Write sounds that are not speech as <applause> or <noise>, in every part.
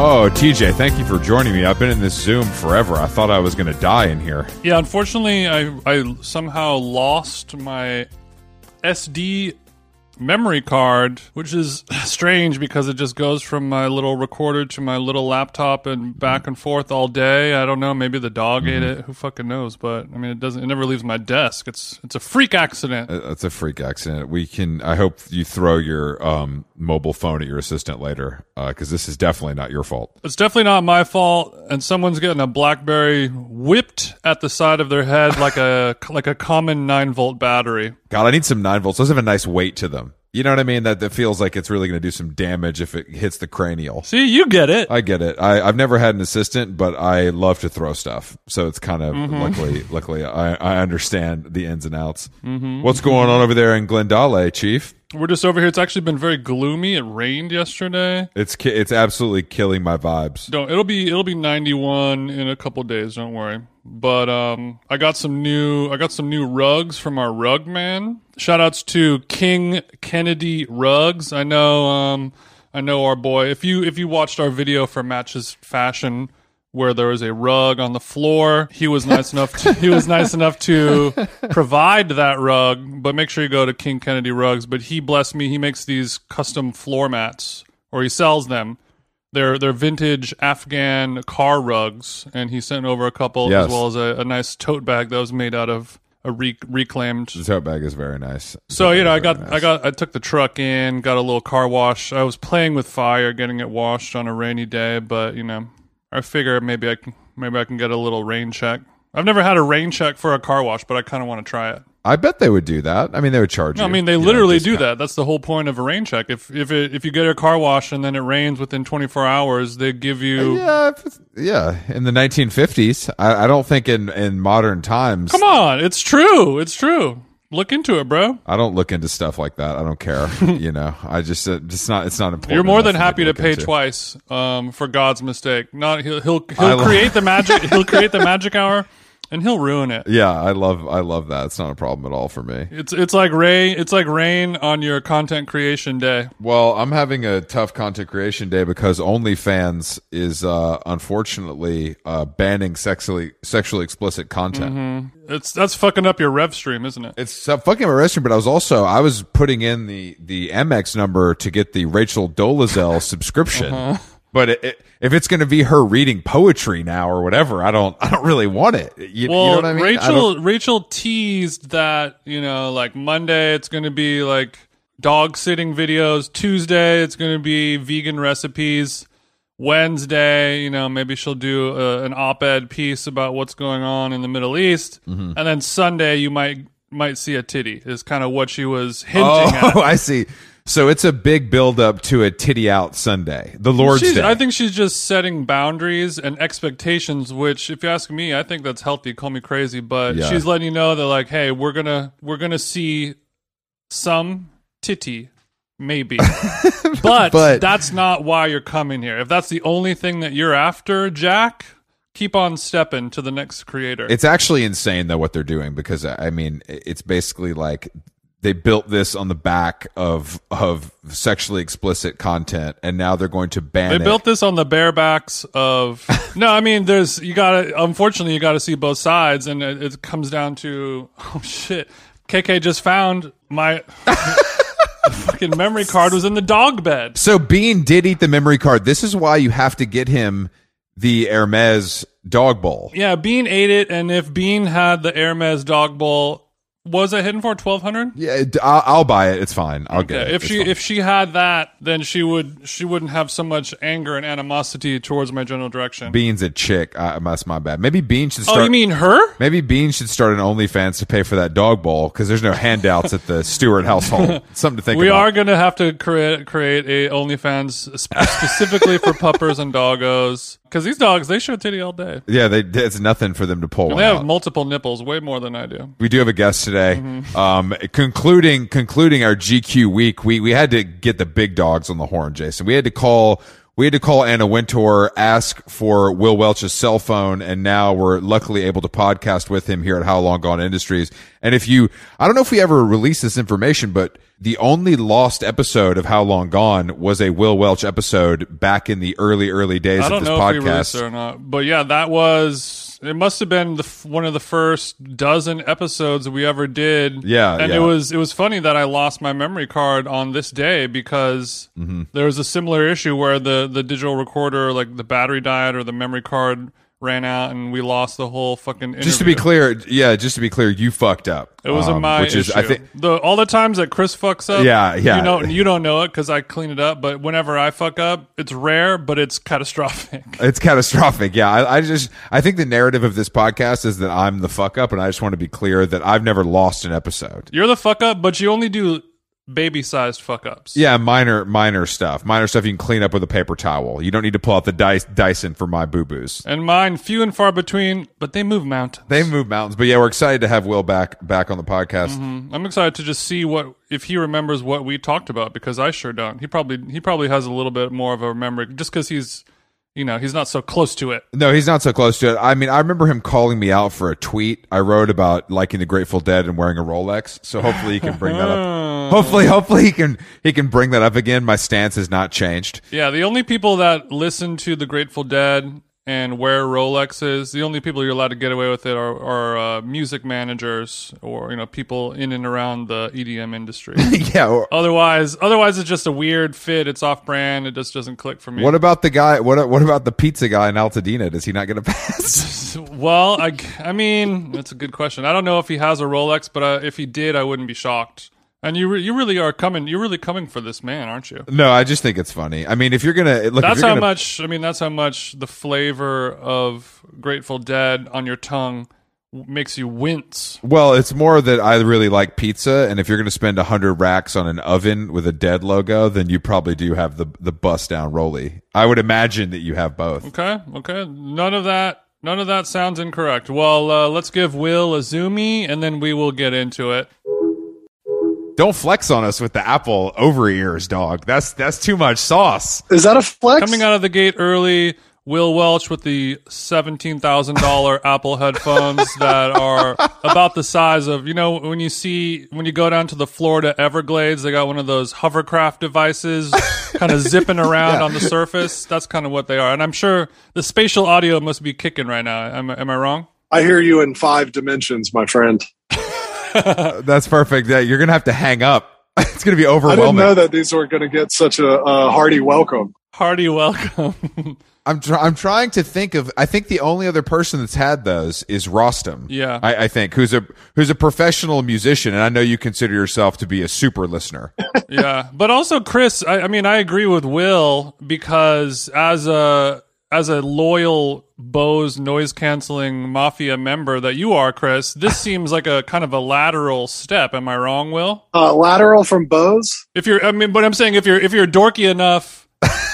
Oh, TJ, thank you for joining me. I've been in this Zoom forever. I thought I was going to die in here. Yeah, unfortunately, I I somehow lost my SD memory card, which is <clears throat> strange because it just goes from my little recorder to my little laptop and back and forth all day. I don't know. Maybe the dog ate Mm-hmm. it. Who fucking knows? But I mean, it doesn't. It never leaves my desk. It's it's a freak accident. It's a freak accident. We can. I hope you throw your um, mobile phone at your assistant later, because this is definitely not your fault. It's definitely not my fault, and someone's getting a BlackBerry whipped at the side of their head like a <laughs> like a common nine volt battery. God, I need some nine volts. Those have a nice weight to them. You know what I mean? That that feels like it's really going to do some damage if it hits the cranial. See, you get it. I get it. I, I've never had an assistant, but I love to throw stuff. So it's kind of luckily, luckily, I, I understand the ins and outs. What's going on over there in Glendale, Chief? We're just over here. It's actually been very gloomy. It rained yesterday. It's ki- it's absolutely killing my vibes. Don't it'll be it'll be 91 in a couple days, don't worry. But um I got some new I got some new rugs from our rug man. Shout outs to King Kennedy Rugs. I know um I know our boy. If you if you watched our video for Matches Fashion where there was a rug on the floor, he was nice enough to, he was nice enough to provide that rug, but make sure you go to King Kennedy Rugs, but he blessed me. He makes these custom floor mats or he sells them. They're they're vintage Afghan car rugs, and he sent over a couple Yes. as well as a, a nice tote bag that was made out of a re- reclaimed. The tote bag is very nice. So you know, I got nice. I got I took the truck in, got a little car wash. I was playing with fire, getting it washed on a rainy day, but you know, I figure maybe I can maybe I can get a little rain check. I've never had a rain check for a car wash, but I kind of want to try it. I bet they would do that. I mean, they would charge No, you. I mean they you know, literally do that. That's the whole point of a rain check. If if it, if you get a car wash and then it rains within 24 hours, they give you Yeah, if yeah. In the 1950s, I, I don't think in in modern times. Come on, it's true. It's true. Look into it, bro. I don't look into stuff like that. I don't care. <laughs> you know, I just uh, just not. It's not important. You're more than happy to look pay into. twice um, for God's mistake. Not he'll he'll, he'll create the magic. <laughs> He'll create the magic hour, and he'll ruin it. Yeah, I love I love that. It's not a problem at all for me. It's it's like rain. It's like rain on your content creation day. Well, I'm having a tough content creation day because OnlyFans is uh, unfortunately uh, banning sexually sexually explicit content. It's that's fucking up your rev stream, isn't it? It's uh, fucking my rev stream, but I was also I was putting in the the AmEx number to get the Rachel Dolezal <laughs> subscription. Uh-huh. But it, it, if it's going to be her reading poetry now or whatever, I don't <laughs> I don't really want it. You, you Well, know what I mean? Rachel don't- Rachel teased that you know, like Monday it's going to be like dog sitting videos. Tuesday it's going to be vegan recipes. Wednesday, you know, maybe she'll do uh, an op-ed piece about what's going on in the Middle East, Mm-hmm. and then Sunday you might might see a titty. Is kind of what she was hinting Oh, <laughs> at. I see. So it's a big build up to a titty out Sunday, the Lord's She's, Day. I think she's just setting boundaries and expectations, which, if you ask me, I think that's healthy. Call me crazy, but Yeah. she's letting you know that, like, hey, we're gonna we're gonna see some titty, maybe, <laughs> but, But- that's not why you're coming here. If that's the only thing that you're after, Jack, keep on stepping to the next creator. It's actually insane though what they're doing because I mean it's basically like they built this on the back of of sexually explicit content and now they're going to ban They it. built this on the barebacks of <laughs> no. I mean, there's you got to unfortunately you got to see both sides, and it, it comes down to <laughs> oh shit. KK just found my <laughs> fucking memory card was in the dog bed. so Bean did eat the memory card. This is why you have to get him the Hermes dog bowl. Yeah, Bean ate it, and if Bean had the Hermes dog bowl, was it hidden for twelve hundred? Yeah, I'll, I'll buy it. It's fine. I'll get it. If It's she fine. if she had that, then she would she wouldn't have so much anger and animosity towards my general direction. Bean's a chick, I, that's my bad. Maybe Bean should start. oh, you mean her? Maybe Bean should start an OnlyFans to pay for that dog bowl because there's no handouts at the <laughs> Stewart household. Something to think about. We about. are going to have to create create a OnlyFans specifically for puppers and doggos because these dogs they show titty all day. Yeah, they, it's nothing for them to pull And they have out. multiple nipples, way more than I do. we do have a guest today. Mm-hmm. Um, concluding concluding our GQ week, we we had to get the big dogs on the horn, Jason. We had to call we had to call Anna Wintour, ask for Will Welch's cell phone, and now we're luckily able to podcast with him here at How Long Gone Industries. And if you, I don't know if we ever released this information, but the only lost episode of How Long Gone was a Will Welch episode back in the early, early days I of don't this know if we podcast. released it or not, but yeah, that was. It must have been the f- one of the first dozen episodes we ever did. Yeah, and yeah. it was it was funny that I lost my memory card on this day because Mm-hmm. there was a similar issue where the the digital recorder, like the battery died or the memory card ran out, and we lost the whole fucking. Interview. just to be clear, yeah, just to be clear, you fucked up. It was a Um, my which is. I think, the all the times that Chris fucks up. Yeah, yeah. You know, you don't know it because I clean it up. But whenever I fuck up, it's rare, but it's catastrophic. <laughs> It's catastrophic. Yeah. I, I just, I think the narrative of this podcast is that I'm the fuck up. And I just want to be clear that I've never lost an episode. You're the fuck up, but you only do baby sized fuck ups. Yeah. Minor, minor stuff. Minor stuff you can clean up with a paper towel. You don't need to pull out the Dys- Dyson for my boo boos. And mine, few and far between, but they move mountains. They move mountains. But yeah, we're excited to have Will back, back on the podcast. Mm-hmm. I'm excited to just see what if he remembers what we talked about because I sure don't. He probably he probably has a little bit more of a memory just because he's you know he's not so close to it. No, he's not so close to it. I mean, I remember him calling me out for a tweet I wrote about liking the Grateful Dead and wearing a Rolex. So hopefully he can bring that up. <laughs> Hopefully, hopefully he can, he can bring that up again. My stance has not changed. Yeah, the only people that listen to the Grateful Dead and wear Rolexes, the only people you're allowed to get away with it are, are uh, music managers or you know people in and around the EDM industry. <laughs> yeah. Or, otherwise, otherwise it's just a weird fit. It's off brand. It just doesn't click for me. What about the guy? What what about the pizza guy in Altadena? Does he not get a pass? <laughs> well, I, I mean, that's a good question. I don't know if he has a Rolex, but uh, if he did, I wouldn't be shocked. And you re- you really are coming. You're really coming for this man, aren't you? no, I just think it's funny. I mean, if you're gonna look, That's you're how gonna, much. I mean, that's how much the flavor of Grateful Dead on your tongue makes you wince. Well, it's more that I really like pizza, and if you're gonna spend a hundred racks on an oven with a dead logo, then you probably do have the the bust down rolly. I would imagine that you have both. Okay, okay. None of that. None of that sounds incorrect. Well, uh, let's give Will a zoomie, and then we will get into it. Don't flex on us with the Apple over ears, dog. That's that's too much sauce. Is that a flex? Coming out of the gate early, Will Welch with the seventeen thousand dollar <laughs> Apple headphones that are about the size of you know when you see when you go down to the Florida Everglades, they got one of those hovercraft devices <laughs> kind of zipping around on the surface. That's kind of what they are, and I'm sure the spatial audio must be kicking right now. Am, am I wrong? I hear you in five dimensions, my friend. <laughs> That's perfect. Yeah, you're gonna have to hang up. <laughs> It's gonna be overwhelming. I didn't know that these were going to get such a, a hearty welcome. Hearty welcome. <laughs> I'm try- I'm trying to think of. I think the only other person that's had those is Rostam. Yeah. I, I think who's a who's a professional musician, and I know you consider yourself to be a super listener. yeah, but also Chris. I, I mean, I agree with Will because as a as a loyal Bose noise canceling mafia member that you are, Chris, this <laughs> seems like a kind of a lateral step. Am I wrong, Will? Uh, lateral from Bose. If you're, I mean, but I'm saying if you're if you're dorky enough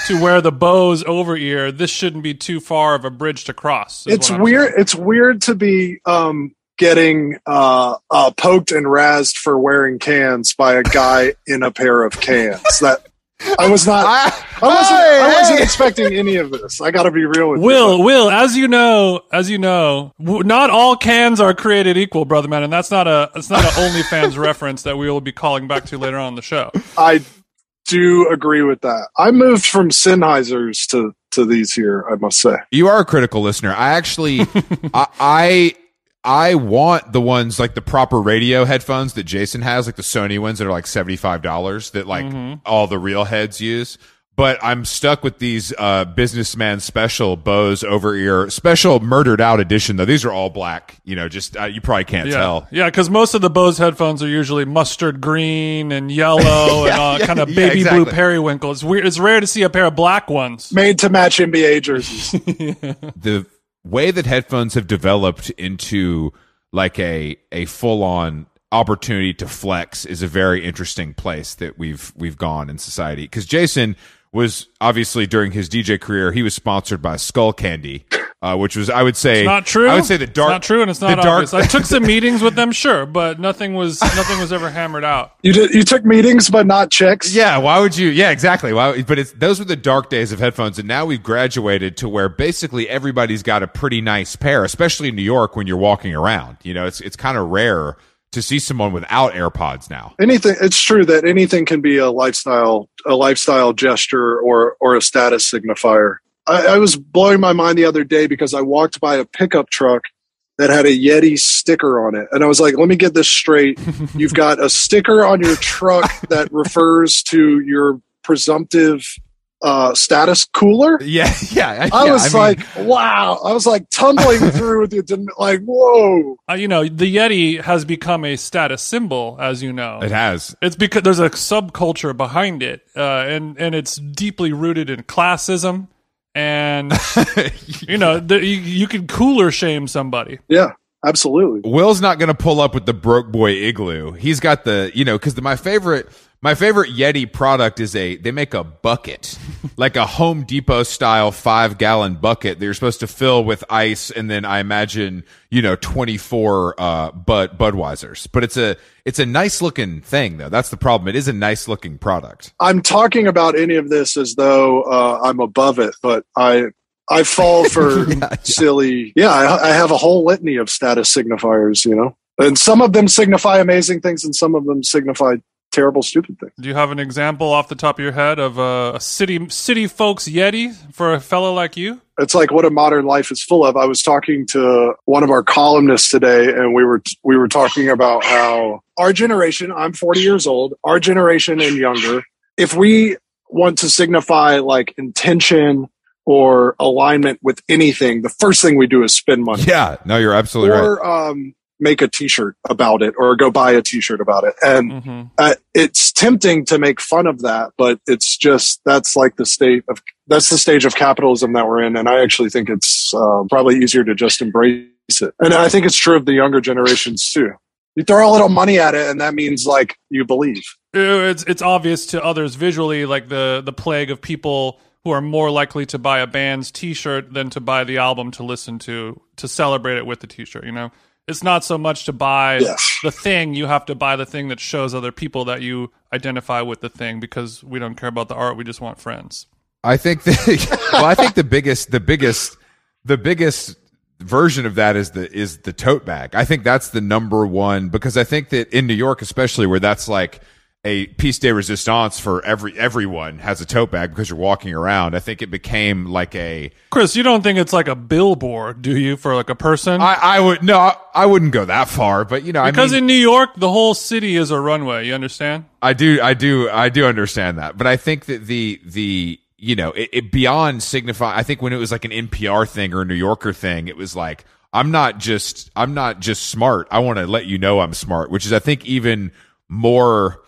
to <laughs> wear the Bose over ear, this shouldn't be too far of a bridge to cross. It's weird. saying. It's weird to be um, getting uh, uh, poked and razzed for wearing cans by a guy in a pair of cans. That I was not. I wasn't. I wasn't expecting any of this. I got to be real with you. Will, Will, as you know, as you know, not all cans are created equal, brother man, and that's not a it's not an OnlyFans <laughs> reference that we will be calling back to later on in the show. I do agree with that. I moved from Sennheisers to to these here. I must say. You are a critical listener. I actually, <laughs> I, I, I want the ones like the proper radio headphones that Jason has, like the Sony ones that are like seventy five dollars that like all the real heads use. But I'm stuck with these uh, businessman special Bose over ear special murdered out edition though. These are all black. You know, just uh, you probably can't Yeah, tell. yeah, because most of the Bose headphones are usually mustard green and yellow <laughs> and uh, yeah, kind of yeah, baby blue periwinkle. It's weird. It's rare to see a pair of black ones. Made to match NBA jerseys. <laughs> the way that headphones have developed into like a a full on opportunity to flex is a very interesting place that we've we've gone in society. Because Jason, was obviously during his DJ career, he was sponsored by Skull Candy, uh, which was I would say It's not true. I would say the dark, It's not true, and it's not the dark. I took some meetings with them, sure, but nothing was nothing was ever hammered out. You did. You took meetings, but not chicks. Yeah, why would you? Yeah, exactly. Why? But it's those were the dark days of headphones, and now we've graduated to where basically everybody's got a pretty nice pair, especially in New York when you're walking around. You know, it's it's kind of rare to see someone without AirPods now. Anything. It's true that anything can be a lifestyle, a lifestyle gesture, or or a status signifier. I, I was blowing my mind the other day because I walked by a pickup truck that had a Yeti sticker on it, and I was like, "Let me get this straight. <laughs> You've got a sticker on your truck that refers to your presumptive." Uh, status cooler. Yeah, <laughs> yeah. I yeah, was mean, like, wow. I was like tumbling <laughs> through with the, like, whoa. Uh, you know, the Yeti has become a status symbol, as you know. it has. It's because there's a subculture behind it, uh, and and it's deeply rooted in classism, and <laughs> you know, the, you, you can cooler shame somebody. Yeah, absolutely. Will's not going to pull up with the broke boy igloo. He's got the, you know, because my favorite, my favorite Yeti product is a. They make a bucket, <laughs> like a Home Depot style five gallon bucket. They're supposed to fill with ice, and then I imagine, you know, twenty four uh, Bud Budweisers. But it's a, it's a nice looking thing though. That's the problem. It is a nice looking product. I'm talking about any of this as though uh, I'm above it, but I I fall <laughs> for Yeah, yeah. silly. Yeah, I, I have a whole litany of status signifiers, you know, and some of them signify amazing things, and some of them signify terrible, stupid things. Do you have an example off the top of your head of uh, a city city folks Yeti for a fellow like you? It's like what a modern life is full of. I was talking to one of our columnists today, and we were we were talking about how our generation. I'm 40 years old. Our generation and younger. If we want to signify like intention or alignment with anything, the first thing we do is spend money Yeah, no, you're absolutely right. or um, make a T-shirt about it, or go buy a T-shirt about it. And hmm uh, it's tempting to make fun of that, but it's just that's like the state of that's the stage of capitalism that we're in, and I actually think it's uh, probably easier to just embrace it. And I think it's true of the younger generations too. You throw a little money at it, and that means like you believe. It's it's obvious to others visually, like the the plague of people who are more likely to buy a band's T-shirt than to buy the album to listen to to celebrate it with the T-shirt. You know, it's not so much to buy the thing; you have to buy the thing that shows other people that you identify with the thing. Because we don't care about the art; we just want friends. I think the <laughs> well, I think the biggest, the biggest, the biggest version of that is the is the tote bag. I think that's the number one because I think that in New York, especially where that's like a piece de resistance for every everyone has a tote bag because you're walking around. I think it became like a Chris, you don't think it's like a billboard, do you, for like a person? I, I would no, I, I wouldn't go that far, but you know, because I mean, in New York, the whole city is a runway. You understand? I do, I do, I do understand that, but I think that the the you know it, it beyond signify. I think when it was like an NPR thing or a New Yorker thing, it was like I'm not just I'm not just smart. I want to let you know I'm smart, which is I think even more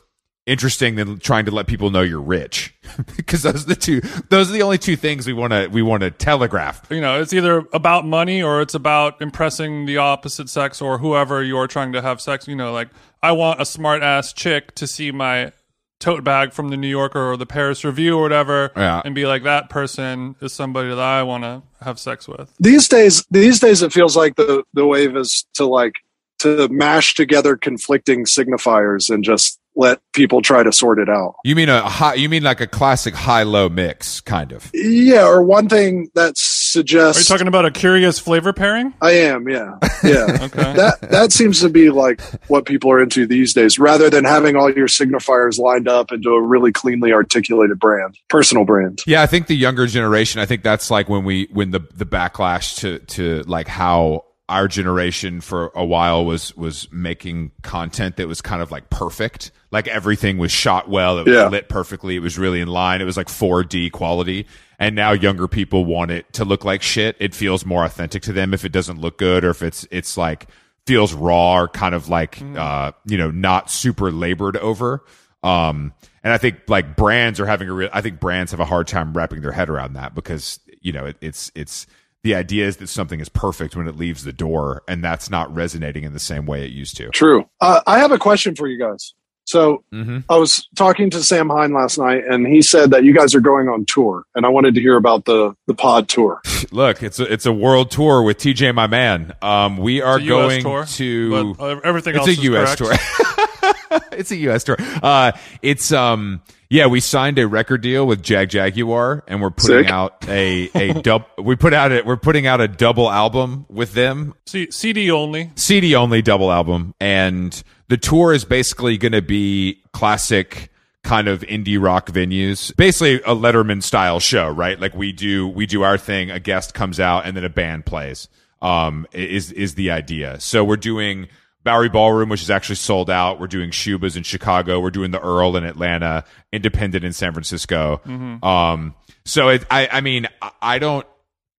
interesting than trying to let people know you're rich <laughs> because those are the two those are the only two things we want to we want to telegraph you know, it's either about money or it's about impressing the opposite sex or whoever you're trying to have sex. You know, like I want a smart ass chick to see my tote bag from the New Yorker or the Paris Review or whatever, Yeah. and be like, that person is somebody that I want to have sex with. These days, these days, it feels like the the wave is to like to mash together conflicting signifiers and just let people try to sort it out. you mean a high you mean like a classic high low mix kind of Yeah, or one thing that suggests. Are you suggests talking about a curious flavor pairing? I am, yeah. <laughs> Yeah. Okay. that that seems to be like what people are into these days rather than having all your signifiers lined up into a really cleanly articulated brand, personal brand. Yeah, I think the younger generation. I think that's like when we when the the backlash to to like how our generation for a while was was making content that was kind of like perfect. Like everything was shot well. It was Yeah. lit perfectly. It was really in line. It was like 4D quality. And now younger people want it to look like shit. It feels more authentic to them if it doesn't look good or if it's it's like feels raw or kind of like uh you know not super labored over. Um, and I think like brands are having a real, I think brands have a hard time wrapping their head around that because, you know, it, it's, it's, the idea is that something is perfect when it leaves the door and that's not resonating in the same way it used to. True. Uh, I have a question for you guys. So hmm I was talking to Sam Hine last night, and he said that you guys are going on tour, and I wanted to hear about the the pod tour. <laughs> Look, it's a it's a world tour with TJ, my man. Um, we are It's a US going tour, to. everything it's else a is U.S. correct. tour. <laughs> it's a U.S. tour. Uh, it's um, yeah, we signed a record deal with Jagjaguwar, and we're putting Sick. out a a <laughs> dub. We put out it. We're putting out a double album with them. C- CD only. CD only double album, and the tour is basically going to be classic kind of indie rock venues basically a letterman style show right like we do we do our thing a guest comes out and then a band plays um is is the idea so we're doing Bowery Ballroom, which is actually sold out. We're doing Schubas in Chicago. We're doing the Earl in Atlanta, Independent in San Francisco. Um, so it, I, I mean, I- I don't,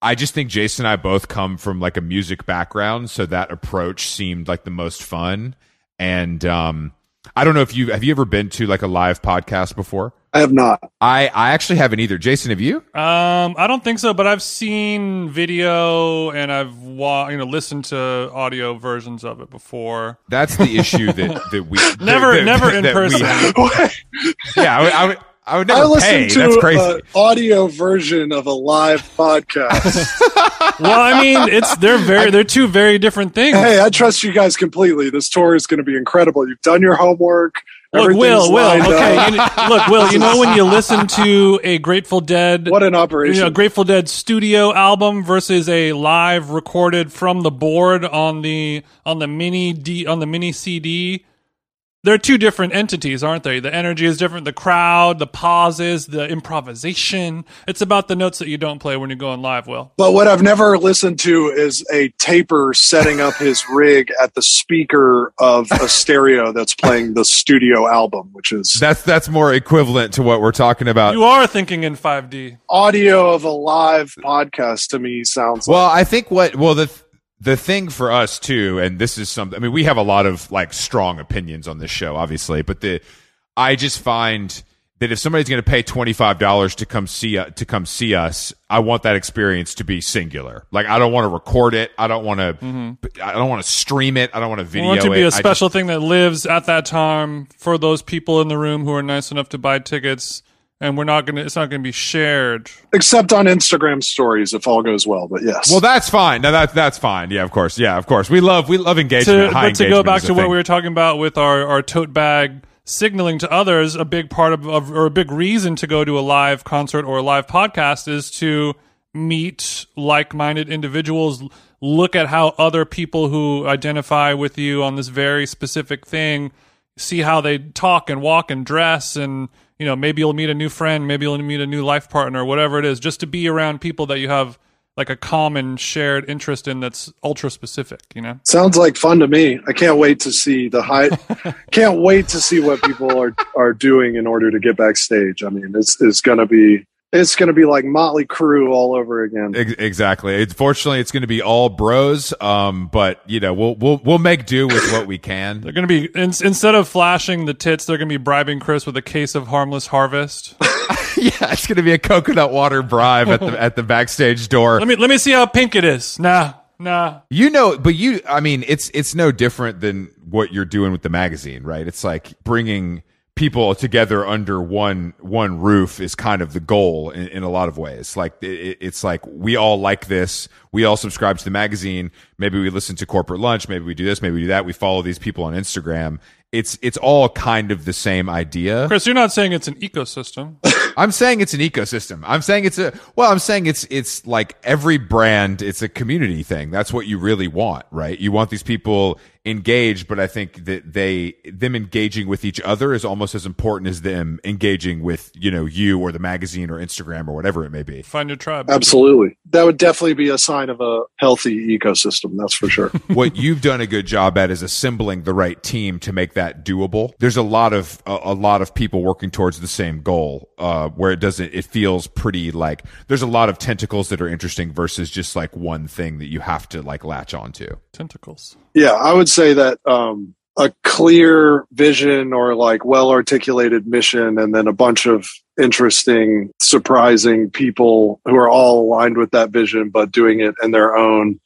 I just think Jason and I both come from like a music background, so that approach seemed like the most fun. And um, I don't know if you have you ever been to like a live podcast before. I have not. I I actually haven't either. Jason, have you? Um, I don't think so, but I've seen video and I've wa- you know listened to audio versions of it before. That's the issue that that we <laughs> Never- that- never that- in that person. have. <laughs> yeah, I would, I would, I would I never listened pay. to That's crazy. an audio version of a live podcast. <laughs> Well, I mean, it's they're very they're two very different things. hey, I trust you guys completely. This tour is going to be incredible. You've done your homework. Look, Will, Will, okay. You, look, Will, you know when you <laughs> listen to a Grateful Dead, What an you operation! know, Grateful Dead studio album versus a live recorded from the board on the on the mini D on the mini CD. They're two different entities, aren't they? The energy is different. The crowd, the pauses, the improvisation. It's about the notes that you don't play when you're going live. Will But what I've never listened to is a taper setting up his rig at the speaker of a stereo that's playing the studio album, which is That's that's more equivalent to what we're talking about. you are thinking in 5D. audio of a live podcast to me sounds like. Well, I think what well the the thing for us too, and this is something. I mean, we have a lot of like strong opinions on this show, obviously, but the I just find that if somebody's going to pay twenty five dollars to come see uh, to come see us, I want that experience to be singular. Like I don't want to record it. I don't want to. I don't want to stream it. I don't want to I video want it to be it. a I just- special thing that lives at that time for those people in the room who are nice enough to buy tickets. And we're not gonna. It's not gonna be shared. except on Instagram stories if all goes well. But yes, well, that's fine. No, that that's fine. Yeah, of course. Yeah, of course. We love we love engagement. to, High but to go back to what thing. we were talking about with our, our tote bag signaling to others, a big part of, of or a big reason to go to a live concert or a live podcast is to meet like-minded individuals look at how other people who identify with you on this very specific thing see how they talk and walk and dress and you know maybe you'll meet a new friend maybe you'll meet a new life partner whatever it is just to be around people that you have like a common shared interest in that's ultra specific you know sounds like fun to me. I can't wait to see the high. <laughs> can't wait to see what people are are doing in order to get backstage. I mean, it's it's gonna be it's gonna be like Motley Crue all over again. Exactly. It's, fortunately, it's going to be all bros. Um, but you know, we'll we'll we'll make do with what we can. They're going to be in, instead of flashing the tits, they're going to be bribing Chris with a case of harmless harvest. <laughs> yeah, it's going to be a coconut water bribe at the at the backstage door. let me let me see how pink it is. Nah, nah. You know, but you, I mean, it's it's no different than what you're doing with the magazine, right? It's like bringing people together under one one roof is kind of the goal in, in a lot of ways. Like it, it's like we all like this, we all subscribe to the magazine. Maybe we listen to corporate lunch, maybe we do this, maybe we do that. We follow these people on Instagram. It's it's all kind of the same idea. Chris, you're not saying it's an ecosystem. <laughs> I'm saying it's an ecosystem. I'm saying it's a well, I'm saying it's it's like every brand, it's a community thing. That's what you really want, right? You want these people engaged, but I think that they them engaging with each other is almost as important as them engaging with, you know, you or the magazine or Instagram or whatever it may be. Find your tribe. Absolutely, that would definitely be a sign of a healthy ecosystem. That's for sure. <laughs> what you've done a good job at is assembling the right team to make that doable. There's a lot of a, a lot of people working towards the same goal, uh, where it doesn't. It feels pretty like there's a lot of tentacles that are interesting versus just like one thing that you have to like latch onto. Tentacles. Yeah, I would say that um, a clear vision or like well articulated mission, and then a bunch of interesting, surprising people who are all aligned with that vision, but doing it in their own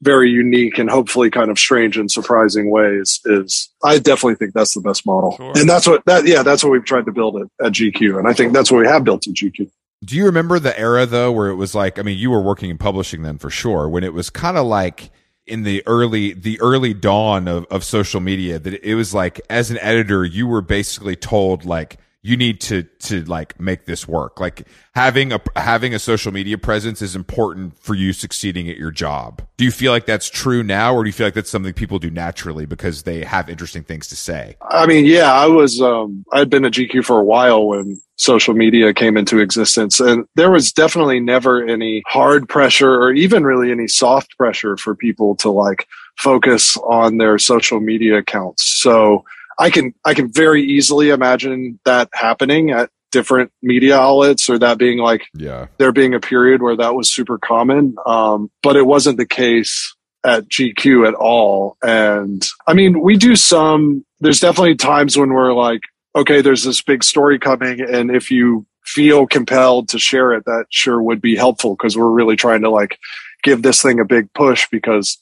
very unique and hopefully kind of strange and surprising ways is I definitely think that's the best model. Sure. And that's what that yeah, that's what we've tried to build at, at GQ. And I think that's what we have built at GQ. Do you remember the era though where it was like I mean you were working in publishing then for sure when it was kind of like in the early the early dawn of, of social media that it was like as an editor you were basically told like you need to to like make this work. Like having a having a social media presence is important for you succeeding at your job. Do you feel like that's true now or do you feel like that's something people do naturally because they have interesting things to say? I mean yeah i was um i'd been at gq for a while when social media came into existence and there was definitely never any hard pressure or even really any soft pressure for people to like focus on their social media accounts. So I can I can very easily imagine that happening at different media outlets or that being like yeah. there being a period where that was super common. Um, but it wasn't the case at GQ at all. And I mean we do some there's definitely times when we're like okay there's this big story coming. And if you feel compelled to share it that sure would be helpful because we're really trying to like give this thing a big push because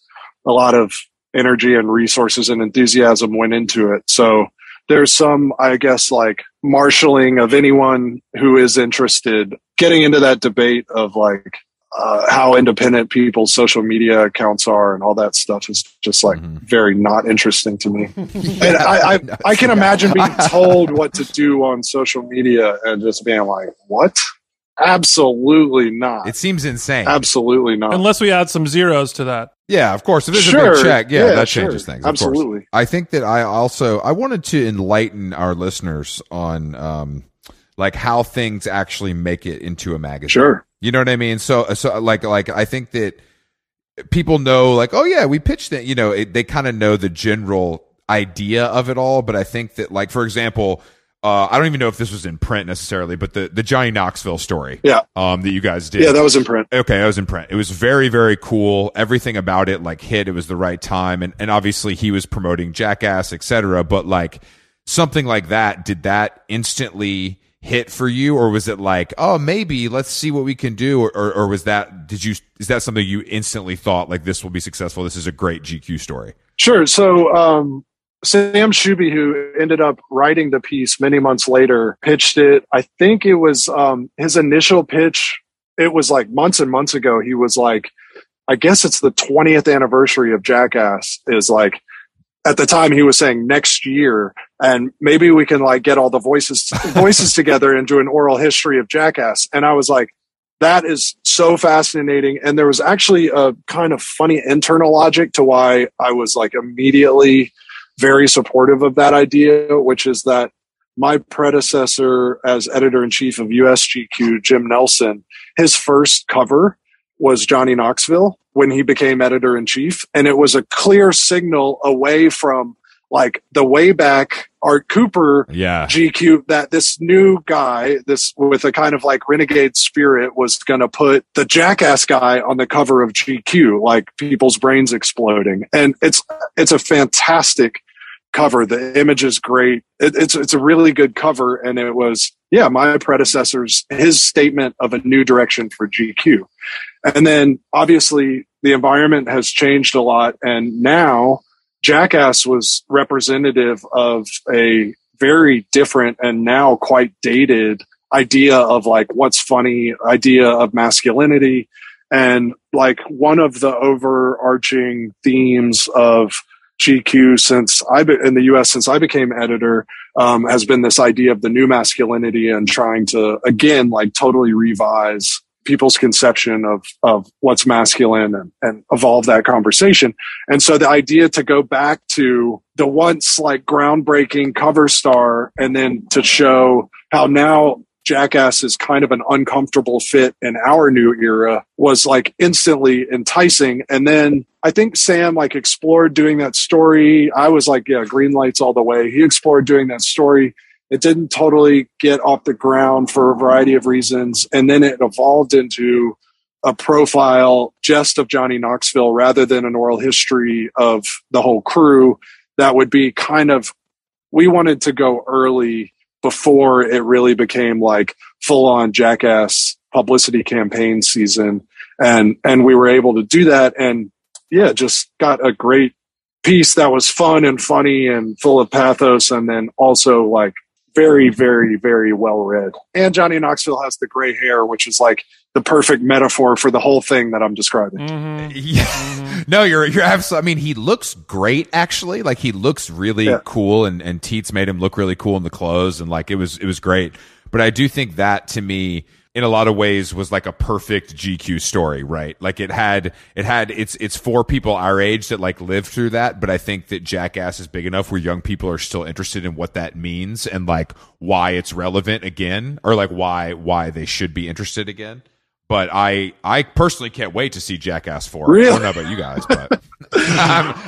a lot of energy and resources and enthusiasm went into it. So there's some, I guess, like marshaling of anyone who is interested, getting into that debate of like uh, how independent people's social media accounts are and all that stuff is just like mm-hmm. very not interesting to me. yeah, <laughs> and I, I, I can imagine being told what to do on social media and just being like, what? Absolutely not. It seems insane. Absolutely not. Unless we add some zeros to that. Yeah, of course. If there's sure. a big check, yeah, yeah that sure. changes things. Absolutely. I think that I also I wanted to enlighten our listeners on um like how things actually make it into a magazine. Sure. You know what I mean? So so like like I think that people know like oh yeah we pitched it. You know it, they kind of know the general idea of it all, but I think that like for example uh, I don't even know if this was in print necessarily, but the, the Johnny Knoxville story, yeah, um, that you guys did, yeah, that was in print. Okay, that was in print. It was very, very cool. Everything about it like hit. It was the right time, and and obviously he was promoting Jackass, etc. But like something like that, did that instantly hit for you, or was it like, oh, maybe let's see what we can do, or, or, or was that did you is that something you instantly thought like this will be successful? This is a great GQ story. Sure. So um, Sam Schube, who ended up writing the piece many months later, pitched it. I think it was um, his initial pitch. It was like months and months ago. He was like, I guess it's the 20th anniversary of Jackass is like, at the time he was saying next year and maybe we can like get all the voices voices <laughs> together and do an oral history of jackass and i was like that is so fascinating and there was actually a kind of funny internal logic to why i was like immediately very supportive of that idea, which is that my predecessor as editor in chief of USGQ, Jim Nelson, his first cover was Johnny Knoxville when he became editor in chief. And it was a clear signal away from like the way back Art Cooper yeah. GQ that this new guy, this with a kind of like renegade spirit was going to put the jackass guy on the cover of GQ, like people's brains exploding. And it's, it's a fantastic cover. The image is great. It, it's it's a really good cover, and it was yeah my predecessor's his statement of a new direction for GQ, and then obviously the environment has changed a lot, and now Jackass was representative of a very different and now quite dated idea of like what's funny, idea of masculinity. And like one of the overarching themes of GQ since I be, in the U.S. since I became editor um, has been this idea of the new masculinity and trying to again like totally revise people's conception of of what's masculine and, and evolve that conversation. And so the idea to go back to the once like groundbreaking cover star and then to show how now Jackass is kind of an uncomfortable fit in our new era was like instantly enticing. And then I think Sam like explored doing that story. I was like, yeah, green lights all the way. He explored doing that story. It didn't totally get off the ground for a variety of reasons. And then it evolved into a profile just of Johnny Knoxville rather than an oral history of the whole crew that would be kind of, we wanted to go early before it really became like full on jackass publicity campaign season. And, and we were able to do that. And yeah, just got a great piece that was fun and funny and full of pathos, and then also like very, very, very well read. And Johnny Knoxville has the gray hair, which is like the perfect metaphor for the whole thing that I'm describing. Mm-hmm. <laughs> Yeah. Mm-hmm. No, you're you're absolutely. I mean, he looks great actually. Like he looks really Yeah. cool, and and Teets made him look really cool in the clothes, and like it was it was great. But I do think that to me, in a lot of ways, was like a perfect GQ story, right? Like it had it had it's it's for people our age that like lived through that. But I think that Jackass is big enough where young people are still interested in what that means and like why it's relevant again, or like why why they should be interested again. But I, I personally can't wait to see Jackass 4. Really? I don't know about you guys, but <laughs> <laughs>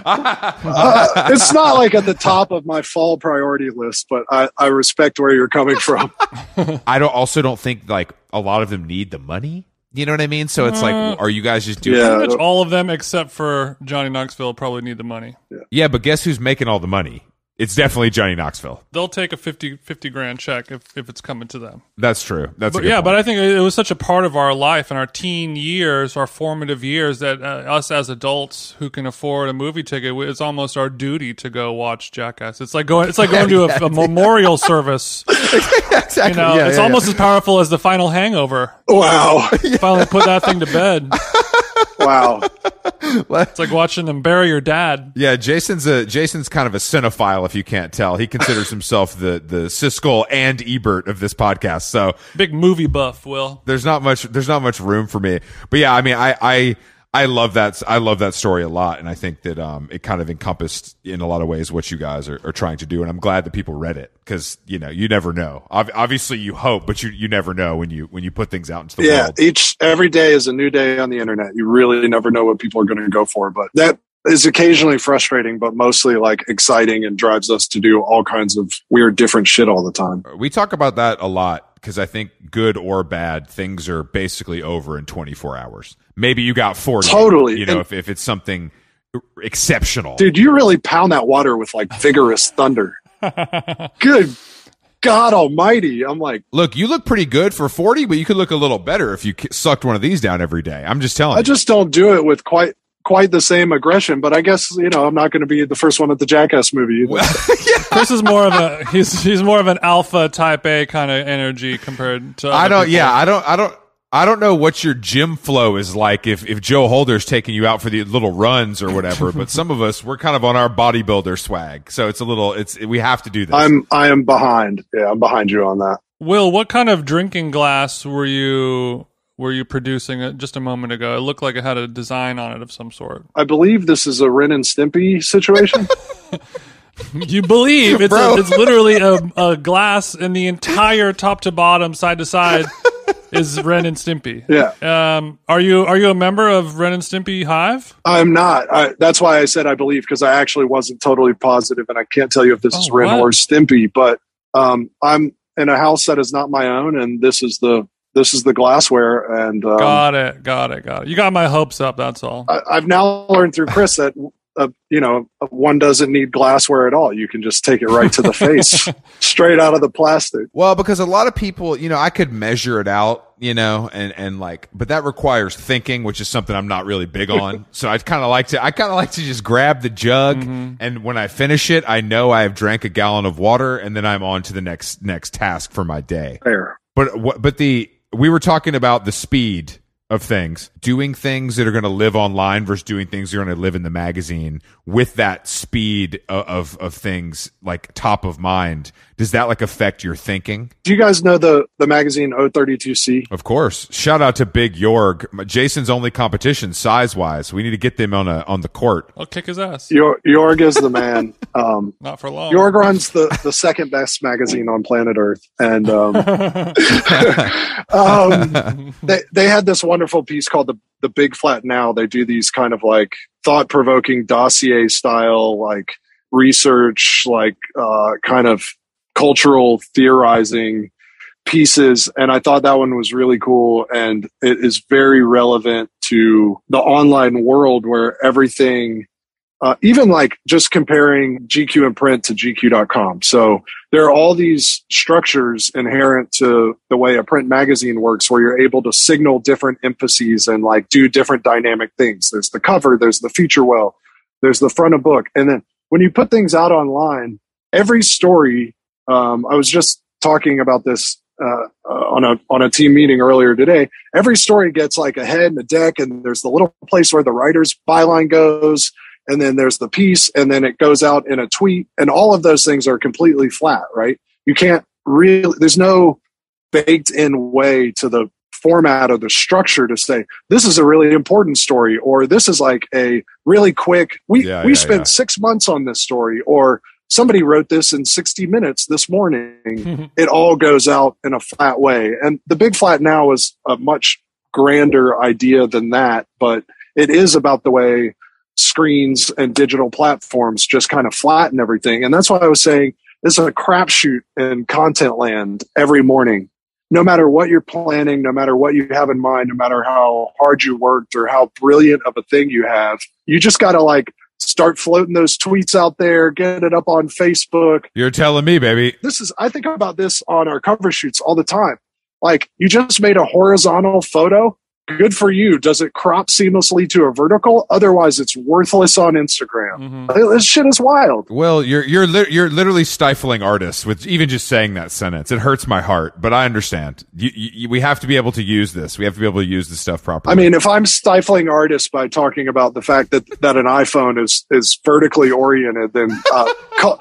Uh, it's not like at the top of my fall priority list, but I, I respect where you're coming from. <laughs> I don't also don't think like a lot of them need the money. You know what I mean? So it's Uh, like, are you guys just doing? Yeah. Pretty much all of them except for Johnny Knoxville probably need the money. Yeah, but guess who's making all the money? It's definitely Johnny Knoxville. They'll take a 50, 50 grand check if, if it's coming to them. That's true. That's But yeah, point. but I think it was such a part of our life and our teen years, our formative years, that uh, us as adults who can afford a movie ticket, it's almost our duty to go watch Jackass. It's like going, it's like going to a, a <laughs> memorial service. <laughs> exactly. You know, yeah, it's yeah, almost as powerful as the final Hangover. Wow. <laughs> Finally, put that thing to bed. Wow. <laughs> It's like watching them bury your dad. Yeah, Jason's a Jason's kind of a cinephile, if you can't tell. He considers <laughs> himself the the Siskel and Ebert of this podcast. So Big movie buff, Will. there's not much there's not much room for me. But yeah, I mean, I I I love that I love that story a lot, and I think that um it kind of encompassed in a lot of ways what you guys are, are trying to do, and I'm glad that people read it because you know you never know. Ob- obviously, you hope, but you you never know when you when you put things out into the yeah. world. Yeah, each, every day is a new day on the internet. You really never know what people are going to go for, but that is occasionally frustrating, but mostly like exciting and drives us to do all kinds of weird, different shit all the time. We talk about that a lot because I think good or bad things are basically over in 24 hours. Maybe you got 40. Totally. You know, And- if, if it's something exceptional. Dude, you really pound that water with like vigorous thunder. <laughs> Good God Almighty! I'm like, Look, you look pretty good for 40, but you could look a little better if you sucked one of these down every day. I'm just telling I you. just don't do it with quite quite the same aggression. But I guess you know I'm not going to be the first one at the Jackass movie. either. <laughs> <laughs> Chris is more of a he's he's more of an alpha type A kind of energy compared to. I don't, people. yeah, I don't, I don't, I don't know what your gym flow is like if, if Joe Holder's taking you out for the little runs or whatever, <laughs> but some of us, we're kind of on our bodybuilder swag. So it's a little, it's, we have to do this. I'm I am behind. Yeah, I'm behind you on that. Will, what kind of drinking glass were you were you producing uh, just a moment ago? It looked like it had a design on it of some sort. I believe this is a Ren and Stimpy situation. <laughs> <laughs> You believe it's a, it's literally a, a glass, and the entire top to bottom, side to side, <laughs> is Ren and Stimpy. yeah, Um, are you are you a member of Ren and Stimpy Hive? I'm not. I, that's why I said I believe because I actually wasn't totally positive, and I can't tell you if this is Oh, Ren what? or Stimpy. But um, I'm in a house that is not my own, and this is the this is the glassware, and um, got it, got it, got it. You got my hopes up. That's all. I, I've now learned through Chris that uh, you know one doesn't need glassware at all. You can just take it right to the face, <laughs> straight out of the plastic. Well, because a lot of people, you know, I could measure it out, you know, and, and like, but that requires thinking, which is something I'm not really big on. <laughs> so I kind of like to, I kind of like to just grab the jug. And when I finish it, I know I have drank a gallon of water and then I'm on to the next, next task for my day. There. But what, but the, we were talking about the speed of things, doing things that are going to live online versus doing things that are going to live in the magazine with that speed of, of, of things like top of mind. Does that like affect your thinking? Do you guys know the the magazine O32C? Of course. Shout out to Big Jorg, Jason's only competition size wise. We need to get them on a on the court. I'll kick his ass. Yor- Jorg is the man. <laughs> Um, Not for long. Jorg runs the, the second best magazine on planet Earth, and um, <laughs> <laughs> um, they they had this wonderful piece called the the Big Flat Now. They do these kind of like thought provoking dossier style like research, like uh, kind of cultural theorizing pieces and i thought that one was really cool and it is very relevant to the online world where everything uh, even like just comparing GQ and print to GQ.com. So there are all these structures inherent to the way a print magazine works where you're able to signal different emphases and like do different dynamic things. There's the cover, there's the feature well, there's the front of book. And then when you put things out online, every story, um, I was just talking about this uh, uh, on a on a team meeting earlier today. Every story gets like a head and a deck, and there's the little place where the writer's byline goes, and then there's the piece, and then it goes out in a tweet, and all of those things are completely flat, right? You can't really. There's no baked in way to the format or the structure to say this is a really important story or this is like a really quick we Yeah, we yeah, spent yeah. 6 months on this story or somebody wrote this in 60 minutes this morning <laughs> mhm. it all goes out in a flat way and the big flat now is a much grander idea than that but it is about the way screens and digital platforms just kind of flatten everything and that's why i was saying this is a crapshoot in content land every morning no matter what you're planning, no matter what you have in mind, no matter how hard you worked or how brilliant of a thing you have, you just got to like start floating those tweets out there, get it up on Facebook. You're telling me, baby. This is, I think about this on our cover shoots all the time. Like you just made a horizontal photo. Good for you. Does it crop seamlessly to a vertical? Otherwise, it's worthless on Instagram. Mhm. This shit is wild. Well, you're you're li- you're literally stifling artists with even just saying that sentence. It hurts my heart, but I understand. You, you, we have to be able to use this. We have to be able to use this stuff properly. I mean, if I'm stifling artists by talking about the fact that, that an iPhone is, is vertically oriented, then uh, <laughs> call,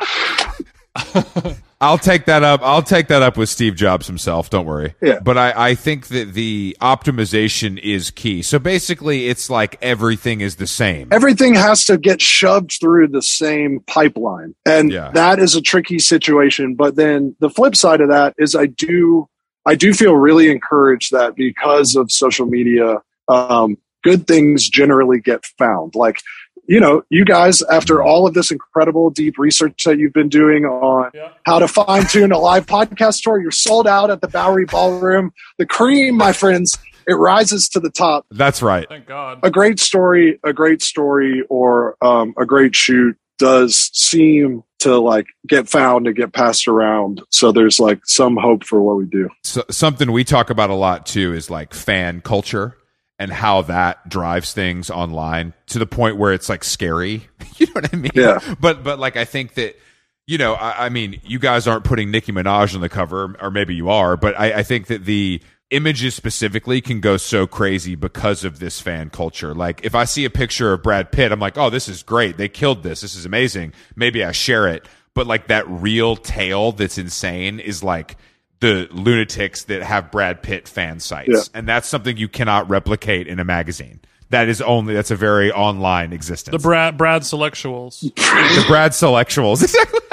<laughs> I'll take that up. I'll take that up with Steve Jobs himself. Don't worry. Yeah. But I, I think that the optimization is key. So basically, it's like everything is the same. everything has to get shoved through the same pipeline. And Yeah. that is a tricky situation. But then the flip side of that is I do, I do feel really encouraged that because of social media, um, good things generally get found. Like, you know, you guys, after all of this incredible deep research that you've been doing on Yeah. how to fine tune a live podcast tour, you're sold out at the Bowery Ballroom. The cream, my friends, it rises to the top That's right. Thank God. a great story, a great story, or um, a great shoot does seem to like get found and get passed around. So there's like some hope for what we do. so, something we talk about a lot too is like fan culture and how that drives things online to the point where it's like scary. <laughs> you know what I mean? Yeah. But but like I think that you know I, I mean you guys aren't putting Nicki Minaj on the cover or maybe you are, but I, I think that the images specifically can go so crazy because of this fan culture. Like if I see a picture of Brad Pitt, I'm like, oh, this is great. They killed this. This is amazing. Maybe I share it. But like that real tale that's insane is like the lunatics that have Brad Pitt fan sites. Yeah. And that's something you cannot replicate in a magazine. That is only that's a very online existence. The Brad Brad Selectuals. the Brad Selectuals. Exactly. <laughs>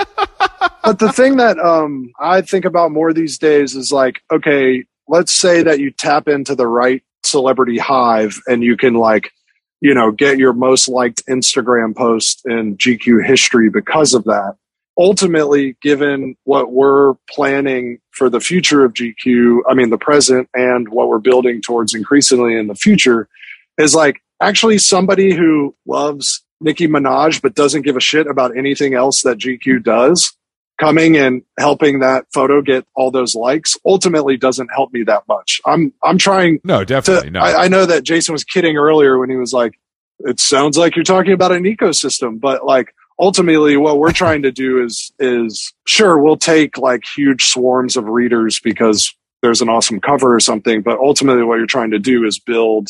But the thing that um, I think about more these days is like, okay, let's say that you tap into the right celebrity hive and you can like, you know, get your most liked Instagram post in GQ history because of that. Ultimately, given what we're planning for the future of GQ, I mean, the present and what we're building towards increasingly in the future is like actually somebody who loves Nicki Minaj but doesn't give a shit about anything else that GQ does coming and helping that photo get all those likes ultimately doesn't help me that much. I'm I'm trying No, to definitely. No. I, I know that Jason was kidding earlier when he was like, it sounds like you're talking about an ecosystem, but like ultimately what we're trying to do is is sure we'll take like huge swarms of readers because there's an awesome cover or something, but ultimately what you're trying to do is build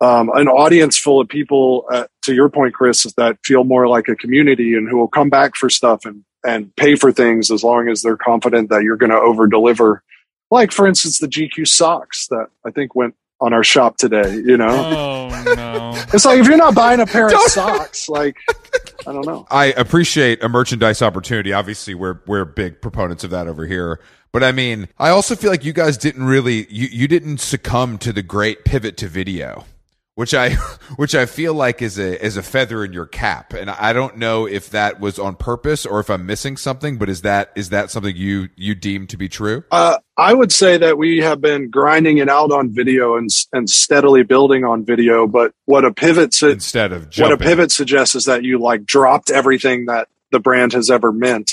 um, an audience full of people, uh, to your point, Chris, that feel more like a community and who will come back for stuff and, and pay for things as long as they're confident that you're going to over deliver. Like, for instance, the GQ socks that I think went on our shop today, you know? Oh no. it's like if you're not buying a pair of socks, like, I don't know. I appreciate a merchandise opportunity. Obviously, we're we're big proponents of that over here. But I mean, I also feel like you guys didn't really you, you didn't succumb to the great pivot to video which I <laughs> which I feel like is a is a feather in your cap, and I don't know if that was on purpose or if I'm missing something. But is that is that something you you deem to be true? Uh, I would say that we have been grinding it out on video and and steadily building on video. But what a pivot su- Instead of what a pivot suggests is that you like dropped everything that the brand has ever meant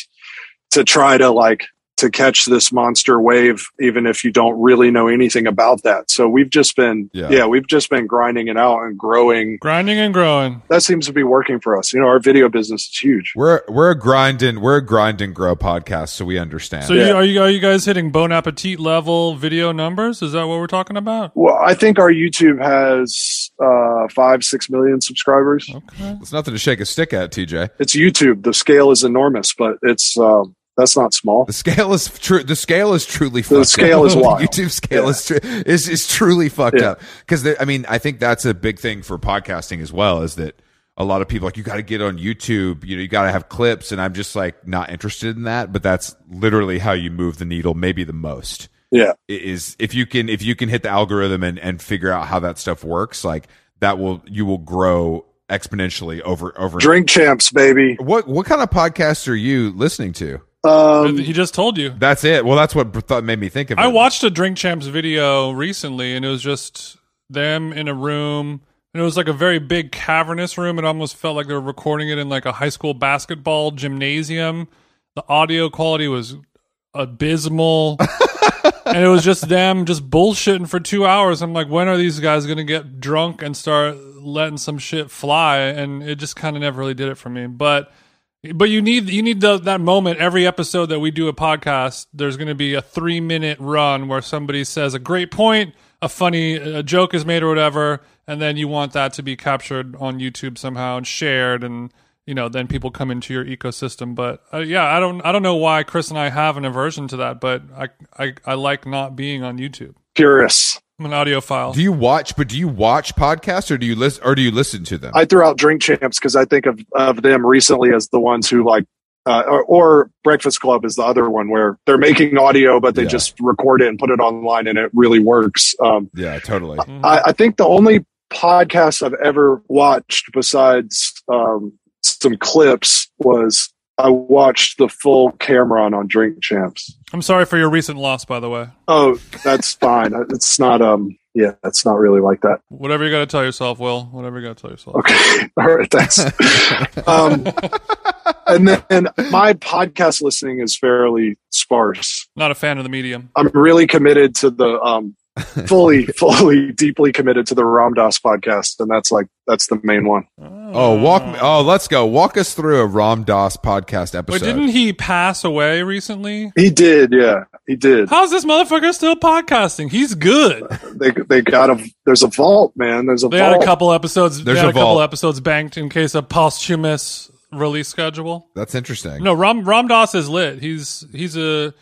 to try to like to catch this monster wave even if you don't really know anything about that so we've just been Yeah. yeah, we've just been grinding it out and growing Grinding and growing. that seems to be working for us you know our video business is huge We're we're a grind and we're a grind and grow podcast, so we understand. So Yeah. you, are you are you guys hitting Bon Appetit level video numbers? Is that what we're talking about? well i think our youtube has uh five six million subscribers Okay. it's nothing to shake a stick at, TJ. it's youtube the scale is enormous but it's um that's not small The scale is true. The scale is truly fucked the scale up. is <laughs> wild. YouTube scale Yeah. is, tru- is is truly fucked Yeah. up. Because I mean, I think that's a big thing for podcasting as well. Is that a lot of people like you got to get on YouTube. You know, you got to have clips, and I'm just like not interested in that. But that's literally how you move the needle, maybe the most. yeah Is if you can if you can hit the algorithm and and figure out how that stuff works, like that will you will grow exponentially over over. drink champs baby What what kind of podcasts are you listening to? Um he just told you. That's it. Well, that's what thought made me think of it. I watched a Drink Champs video recently, and it was just them in a room, and it was like a very big cavernous room. It almost felt like they were recording it in like a high school basketball gymnasium. The audio quality was abysmal, <laughs> and it was just them just bullshitting for two hours. I'm like, when are these guys gonna get drunk and start letting some shit fly? And it just kind of never really did it for me, but. But you need you need the, that moment every episode that we do a podcast. There's going to be a three minute run where somebody says a great point, a funny a joke is made or whatever, and then you want that to be captured on YouTube somehow and shared, and you know then people come into your ecosystem. But uh, yeah, I don't I don't know why Chris and I have an aversion to that, but I I, I like not being on YouTube. purists I'm an audiophile. Do you watch? But do you watch podcasts or do you listen or do you listen to them? I threw out Drink Champs because I think of, of them recently as the ones who like, uh, or, or Breakfast Club is the other one where they're making audio, but they Yeah. just record it and put it online and it really works. Um, yeah, totally. I, I think the only podcast I've ever watched besides um, some clips was I watched the full Cam'ron on Drink Champs. I'm sorry for your recent loss, by the way. Oh, that's fine. <laughs> It's not, um, yeah, it's not really like that. Whatever you got to tell yourself, Will. Whatever you got to tell yourself. Okay. <laughs> All right. Thanks. <laughs> um, and then my podcast listening is fairly sparse. Not a fan of the medium. I'm really committed to the, um, <laughs> fully, fully, deeply committed to the Ram Dass podcast. And that's like, that's the main one. Oh, walk me. Oh, let's go. Walk us through a Ram Dass podcast episode. Wait, didn't he pass away recently? He did. Yeah, he did. How's this motherfucker still podcasting? He's good. They, they got a, there's a vault, man. There's a They had a couple episodes. There's they had a a, couple episodes banked in case of posthumous release schedule. That's interesting. No, Ram Ram Dass is lit. He's he's a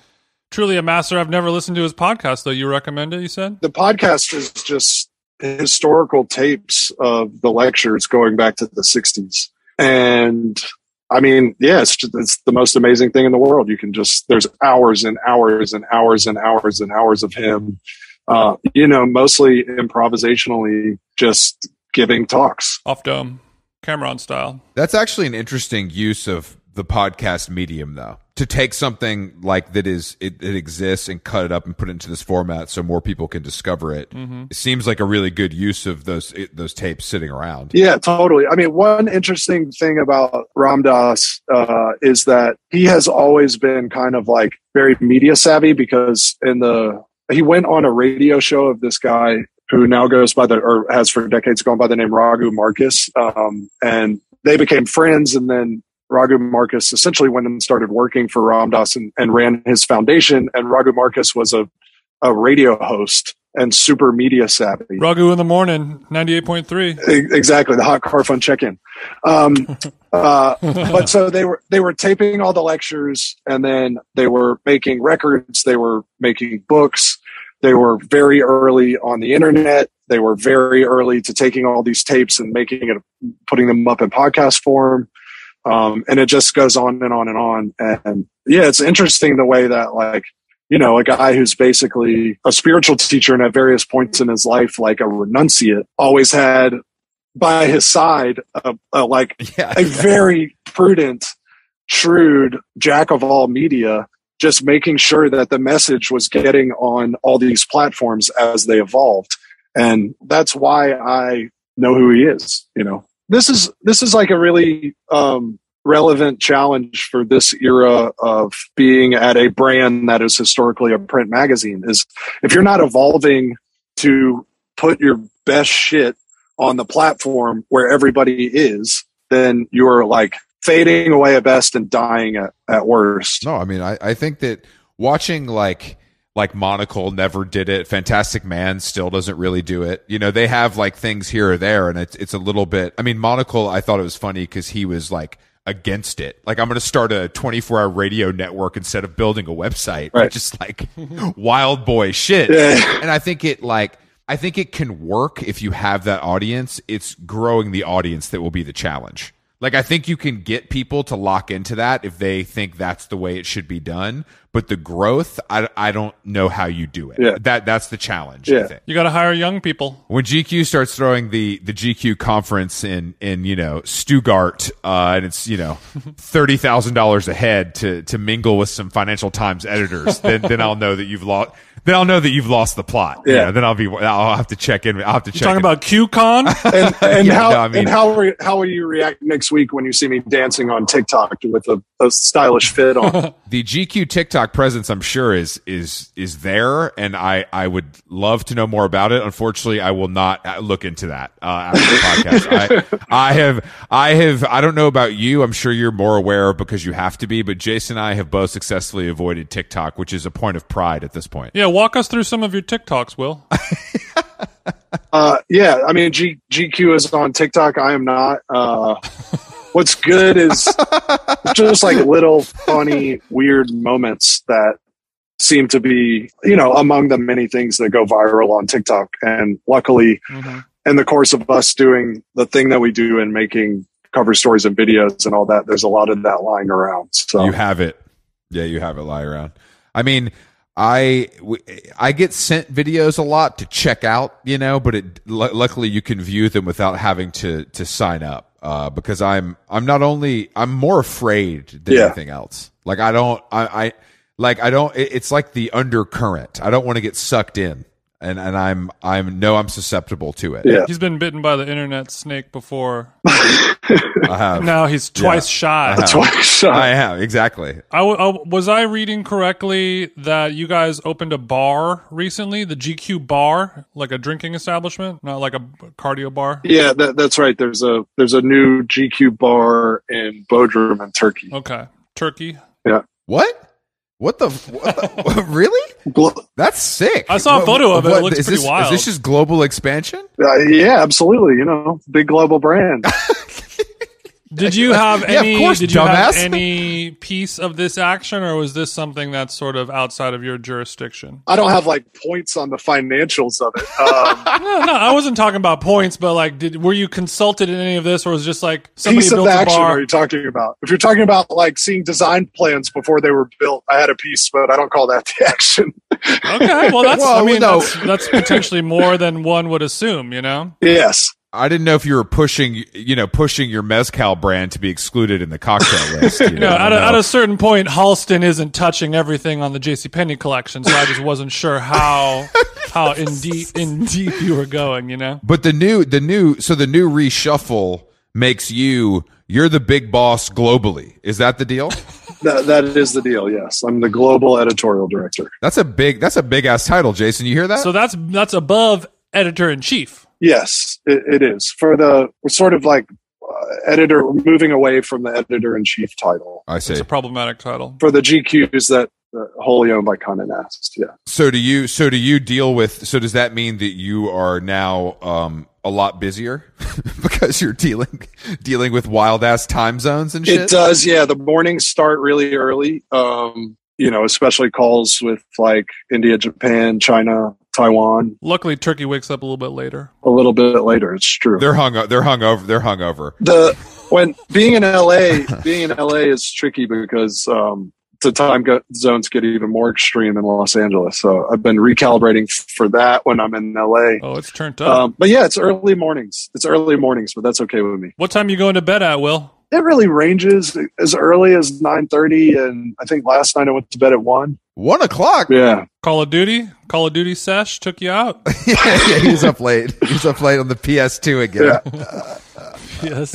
truly a master. I've never listened to his podcast though. You recommend it? You said. the podcast is just historical tapes of the lectures going back to the 60s and i mean yeah it's, just, it's the most amazing thing in the world you can just there's hours and hours and hours and hours and hours of him uh, you know mostly improvisationally just giving talks Off dome, Cam'ron style. That's actually an interesting use of the podcast medium, though. To take something like that is it, it exists and cut it up and put it into this format so more people can discover it. It seems like a really good use of those it, those tapes sitting around. Yeah, totally. I mean, one interesting thing about Ram Dass uh, is that he has always been kind of like very media savvy because in the he went on a radio show of this guy who now goes by the or has for decades gone by the name Raghu Markus, um, and they became friends, and then. Raghu Markus essentially went and started working for Ram Dass and, and ran his foundation. And Raghu Markus was a, a radio host and super media savvy. Ragu in the morning, ninety eight point three. E- exactly the hot car fun check-in um, <laughs> uh, but so <laughs> they were they were taping all the lectures and then they were making records they were making books they were very early on the internet they were very early to taking all these tapes and making it putting them up in podcast form um, and it just goes on and on and on and yeah it's interesting the way that like you know, a guy who's basically a spiritual teacher and at various points in his life, like a renunciate, always had by his side, a, a like <laughs> Yeah. a very prudent, shrewd jack of all media, just making sure that the message was getting on all these platforms as they evolved. And that's why I know who he is. You know, this is, this is like a really, um, relevant challenge for this era of being at a brand that is historically a print magazine is if you're not evolving to put your best shit on the platform where everybody is, then you're like fading away at best and dying at, at worst. No, I mean, I, I think that watching like like Monocle never did it. Fantastic Man still doesn't really do it. You know, they have like things here or there, and it's it's a little bit. I mean, Monocle, I thought it was funny because he was like against it. Like, I'm going to start a 24 hour radio network instead of building a website. Right. Just like <laughs> wild boy shit. Yeah. And I think it like. I think it can work if you have that audience. It's growing the audience that will be the challenge. Like I think you can get people to lock into that if they think that's the way it should be done. But the growth, I, I don't know how you do it. Yeah. That that's the challenge. I Yeah. think. You got to hire young people. When GQ starts throwing the the GQ conference in in you know Stuttgart, uh, and it's you know <laughs> thirty thousand dollars a head to to mingle with some Financial Times editors, then then I'll know that you've lost. Then I'll know that you've lost the plot. You Yeah. know, then I'll be. I'll have to check in. I'll have to You check. talking in. about QCon? <laughs> And, and <laughs> Yeah, how no, I mean- and how re- how will you react next week when you see me dancing on TikTok with a, a stylish fit on? the GQ TikTok presence, I'm sure is is is there, and I I would love to know more about it. Unfortunately, I will not uh, look into that uh, after the podcast. I <laughs> I have I have I don't know about you. I'm sure you're more aware because you have to be. But Jason and I have both successfully avoided TikTok, which is a point of pride at this point. yeah, walk us through some of your TikToks, Will. <laughs> Uh, yeah, I mean, G- GQ is on TikTok. I am not. Uh, <laughs> what's good is <laughs> just like little funny, weird moments that seem to be, you know, among the many things that go viral on TikTok. And luckily, Mhm. in the course of us doing the thing that we do and making cover stories and videos and all that, there's a lot of that lying around. So You have it. Yeah, you have it lying around. I mean, I, I get sent videos a lot to check out, you know, but it lu luckily you can view them without having to to sign up. Uh, because I'm I'm not only I'm more afraid than Yeah. anything else. Like I don't I, I like I don't. It, it's like the undercurrent. I don't want to get sucked in, and and I'm I'm know I'm susceptible to it. Yeah. He's been bitten by the internet snake before. <laughs> I have. Now he's twice shy. have. twice. I have exactly. I w- I- was I reading correctly that you guys opened a bar recently, the GQ bar, like a drinking establishment, not like a cardio bar. Yeah, that, that's right. There's a there's a new GQ bar in Bodrum in Turkey. Okay, Turkey. Yeah. What? What the? What the <laughs> really? That's sick. I saw a What- photo of it. It looks is pretty this, wild. Is this just global expansion? Uh, yeah, absolutely. You know, big global brand. <laughs> Did you have <laughs> Yeah, of any? course, did you have any piece of this action, or was this something that's sort of outside of your jurisdiction? I don't have like points on the financials of it. Um, <laughs> No, no, I wasn't talking about points, but like, did were you consulted in any of this, or was it just like somebody piece of built a action bar? are you talking about? If you're talking about like seeing design plans before they were built, I had a piece, but I don't call that the action. Okay, well, that's <laughs> I Well, mean no. that's, that's potentially more than one would assume, you know. yes. I didn't know if you were pushing, you know, pushing your mezcal brand to be excluded in the cocktail <laughs> list. You know, No, at a, at a certain point, Halston isn't touching everything on the J.C. Penney collection, so I just wasn't sure how <laughs> how in deep in deep you were going, you know. but the new, the new, so the new reshuffle makes you, you're the big boss globally. Is that the deal? <laughs> That, that is the deal. Yes. I'm the global editorial director. That's a big, that's a big ass title, Jason. You hear that? So that's that's above editor in chief. Yes, it, it is for the sort of like uh, editor moving away from the editor in chief title I see. It's a problematic title. for the GQs that uh, wholly owned by Condé Nast. Yeah. So do you? So do you deal with? So does that mean that you are now um, a lot busier <laughs> because you're dealing dealing with wild ass time zones and shit? It does, yeah. The mornings start really early. Um, you know, especially calls with like India, Japan, China, Taiwan. Luckily, Turkey wakes up a little bit later. A little bit later, it's true. They're hung. They're hung over. They're hung over. the when being in LA, <laughs> being in LA is tricky because um, to time go- zones get even more extreme in Los Angeles. So I've been recalibrating for that when I'm in LA. Oh, it's turned up. Um, but yeah, it's early mornings. It's early mornings, but that's okay with me. what time you going to bed at, Will? It really ranges as early as nine thirty, and I think last night I went to bed at one. One o'clock. Yeah, Call of Duty? Call of Duty sesh took you out? <laughs> yeah, he was up late. He was up late on the PS2 again. yes.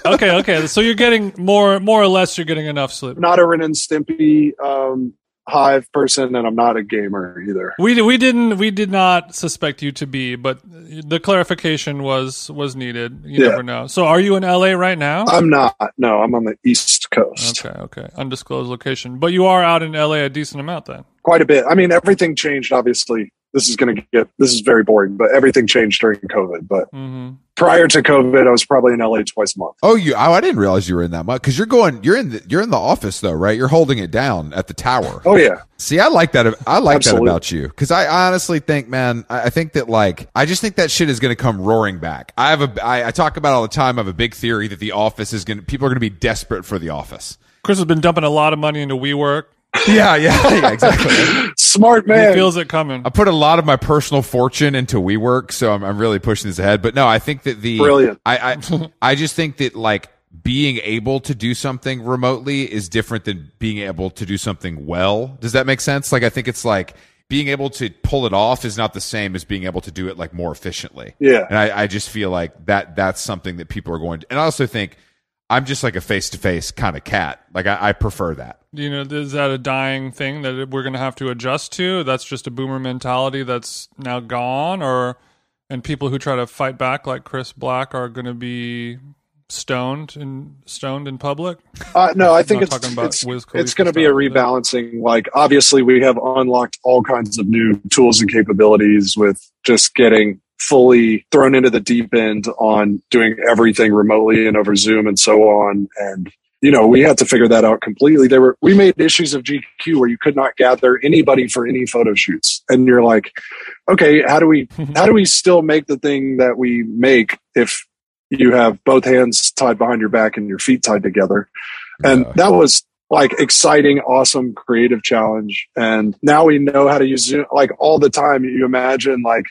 <laughs> okay, okay. So you're getting more more or less you're getting enough sleep. not a Ren and Stimpy um, Hive person, and I'm not a gamer either. We we didn't we did not suspect you to be, but the clarification was was needed. You Yeah. never know. So are you in LA right now? I'm not. No, I'm on the East Coast. Okay, okay. Undisclosed location. But you are out in LA a decent amount then. Quite a bit. I mean, everything changed. Obviously, this is going to get. This is very boring, but everything changed during COVID. But hmm prior to COVID, I was probably in LA twice a month. Oh, you? Oh, I didn't realize you were in that much because you're going. You're in. The, you're in the office though, right? You're holding it down at the tower. Oh yeah, See, I like that. I like Absolutely. that about you because I honestly think, man, I I think that like I just think that shit is going to come roaring back. I have a. I, I talk about all the time. I have a big theory that the office is going. to People are going to be desperate for the office. Chris has been dumping a lot of money into WeWork. Yeah, yeah, <laughs> yeah exactly. smart He man. feels it coming. I put a lot of my personal fortune into WeWork, so I'm, I'm really pushing this ahead. But no, I think that the Brilliant. I I, <laughs> I just think that like being able to do something remotely is different than being able to do something well. Does that make sense? Like I think it's like being able to pull it off is not the same as being able to do it like more efficiently. Yeah. And I, I just feel like that that's something that people are going to and I also think I'm just like a face to face kind of cat. Like I, I prefer that. you know, is that a dying thing that we're going to have to adjust to? That's just a boomer mentality that's now gone, or and people who try to fight back, like Chris Black, are going to be stoned and stoned in public. Uh, no, I think it's about it's, it's going to be a style, but- rebalancing. Like obviously, we have unlocked all kinds of new tools and capabilities with just getting fully thrown into the deep end on doing everything remotely and over Zoom and so on. And you know, we had to figure that out completely. There were we made issues of GQ where you could not gather anybody for any photo shoots, and you're like, okay, how do we <laughs> how do we still make the thing that we make if you have both hands tied behind your back and your feet tied together? And Yeah. that was like exciting, awesome, creative challenge. And now we know how to use Zoom like all the time. You imagine like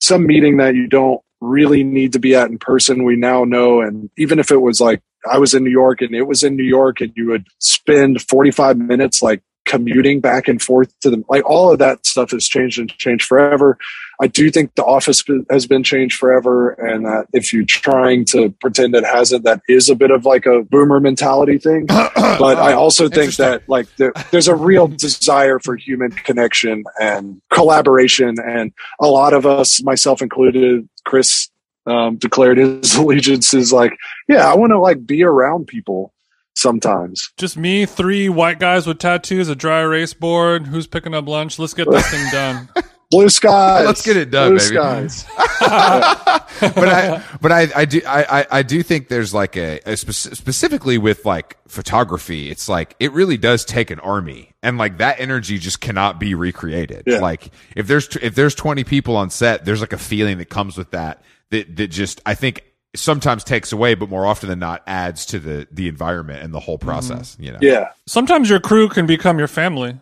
some meeting that you don't really need to be at in person. We now know. And even if it was like I was in New York and it was in New York and you would spend 45 minutes like commuting back and forth to them, like all of that stuff has changed and changed forever. I do think the office has been changed forever, and that if you're trying to pretend it hasn't, that is a bit of like a boomer mentality thing. <coughs> But I also think that like there, there's a real desire for human connection and collaboration, and a lot of us, myself included, Chris um, declared his <laughs> allegiances like, yeah, I want to like be around people sometimes. Just me, three white guys with tattoos, a dry erase board. Who's picking up lunch? Let's get this thing done. <laughs> Blue skies. Let's get it done, Blue baby. skies. <laughs> <laughs> but I, but I, I do, I, I, I do think there's like a, a spec- specifically with like photography, it's like it really does take an army, and like that energy just cannot be recreated. Yeah. Like if there's if there's 20 people on set, there's like a feeling that comes with that that that just I think sometimes takes away, but more often than not adds to the the environment and the whole mm-hmm. process. You know, Yeah. Sometimes your crew can become your family.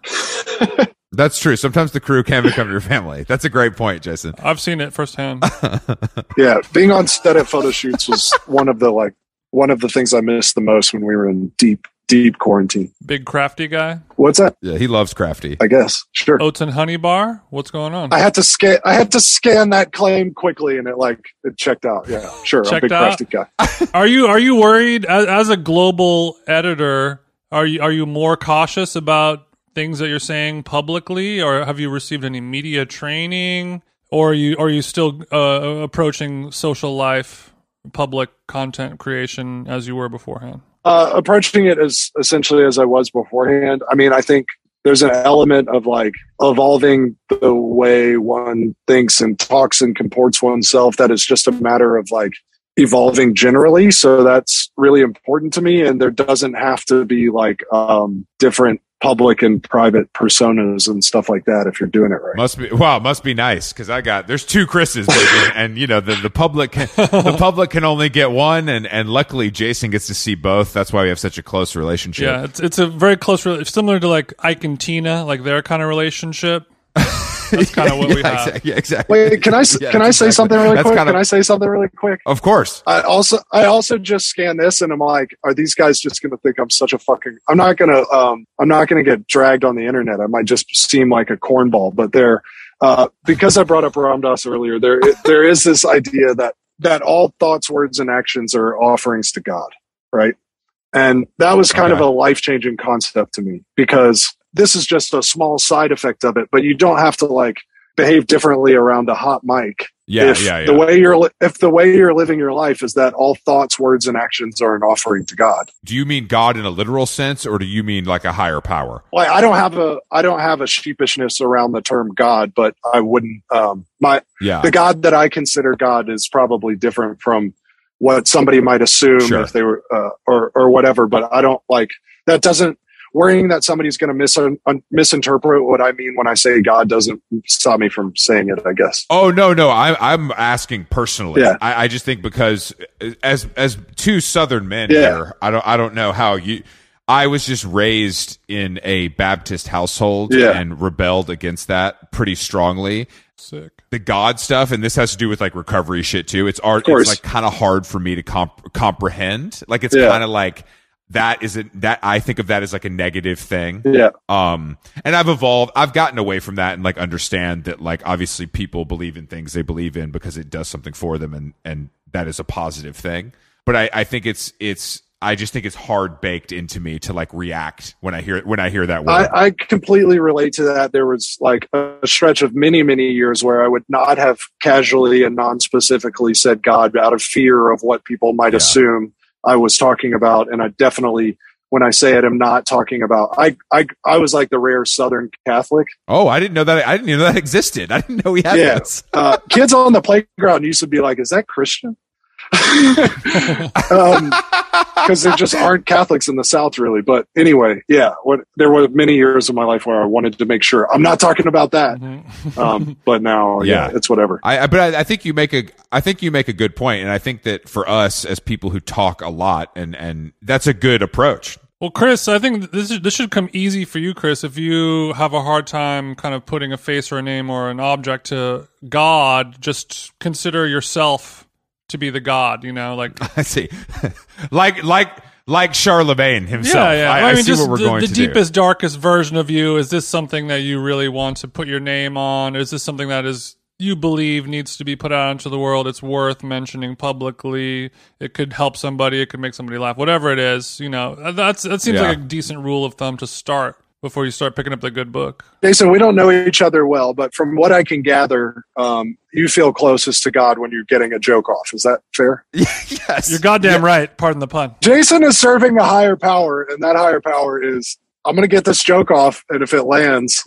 <laughs> that's true. Sometimes the crew can become your family. That's a great point, Jason. <laughs> I've seen it firsthand. <laughs> Yeah. Being on set at photo shoots was one of the like one of the things I missed the most when we were in deep, deep quarantine. Big crafty guy. What's that? Yeah, he loves crafty. I guess. Sure. Oats and honey bar. What's going on? I had to scan I had to scan that claim quickly and it like it checked out. Yeah. Sure. I'm a Checked big out? crafty guy. <laughs> Are you are you worried as, as a global editor? Are you are you more cautious about things that you're saying publicly, or have you received any media training, or are you are you still uh, approaching social life, public content creation as you were beforehand? Uh, approaching it as essentially as I was beforehand. I mean, I think there's an element of like evolving the way one thinks and talks and comports oneself that is just a matter of like evolving generally. So that's really important to me. And there doesn't have to be like um, different public and private personas and stuff like that if you're doing it right. Must be wow, must be nice because I got there's two Chris's, baby, <laughs> and you know the the public can, the public can only get one, and and luckily Jason gets to see both. That's why we have such a close relationship. Yeah, it's it's a very close, similar to like Ike and Tina, like their kind of relationship. <laughs> That's kind of what <laughs> yeah, we have. Exactly, yeah, exactly. Wait, can I Yeah, can I say exactly. something really That's quick? kinda- Can I say something really quick? Of course. I also I also just scanned this and I'm like, are these guys just going to think I'm such a fucking? I'm not going to um I'm not going to get dragged on the internet. I might just seem like a cornball, but there uh, because I brought up Ram Dass earlier. There there is this idea that that all thoughts, words, and actions are offerings to God, right? And that was kind Okay. of a life changing concept to me because this is just a small side effect of it, but you don't have to like behave differently around a hot mic Yeah, if yeah, yeah. the way you're li- if the way you're living your life is that all thoughts, words, and actions are an offering to God. do you mean God in a literal sense, or do you mean like a higher power? Like I don't have a I don't have a sheepishness around the term God, but I wouldn't um my Yeah, the God that I consider God is probably different from what somebody might assume Sure. if they were uh, or or whatever. But I don't like that doesn't worrying that somebody's going to mis- un- misinterpret what I mean when I say God doesn't stop me from saying it. I guess. Oh no, no, I'm I'm asking personally. Yeah. I, I just think because as as two Southern men Yeah. here, I don't I don't know how you. I was just raised in a Baptist household Yeah. and rebelled against that pretty strongly. Sick. The God stuff, and this has to do with like recovery shit too. It's art. course. It's like kind of hard for me to comp- comprehend. Like it's Yeah. kind of like that isn't that I think of that as like a negative thing. Yeah. Um, and I've evolved, I've gotten away from that and like understand that like obviously people believe in things they believe in because it does something for them and, and that is a positive thing. But I, I think it's, it's, I just think it's hard baked into me to like react when I hear, when I hear that word. I, I completely relate to that. There was like a stretch of many, many years where I would not have casually and non-specifically said God out of fear of what people might Yeah. assume I was talking about. And I definitely, when I say it, I'm not talking about. I I I was like the rare Southern Catholic. oh, I didn't know that. I didn't know that existed. I didn't know we had Yeah. Uh, kids on the playground used to be like, "Is that Christian?" <laughs> because there just aren't Catholics in the South, really. But anyway, yeah, what, there were many years of my life where I wanted to make sure I'm not talking about that. Mhm. Um, but now, <laughs> yeah, Yeah. it's whatever. I, I but I, I think you make a I think you make a good point, and I think that for us as people who talk a lot, and and that's a good approach. Well, Chris, I think this is, this should come easy for you, Chris. If you have a hard time kind of putting a face or a name or an object to God, just consider yourself to be the God. You know, like <laughs> I see, <laughs> like like like Charlamagne himself. yeah, yeah. I, I see just what we're the, going the to do. deepest, darkest version of you. Is this something that you really want to put your name on? Is this something that is you believe needs to be put out into the world? It's worth mentioning publicly. It could help somebody. It could make somebody laugh. Whatever it is, you know, that's that seems Yeah. like a decent rule of thumb to start before you start picking up the good book. Jason, we don't know each other well, but from what I can gather, um, you feel closest to God when you're getting a joke off. Is that fair? <laughs> yes, You're goddamn right. Pardon the pun. Jason is serving a higher power, and that higher power is I'm going to get this joke off, and if it lands,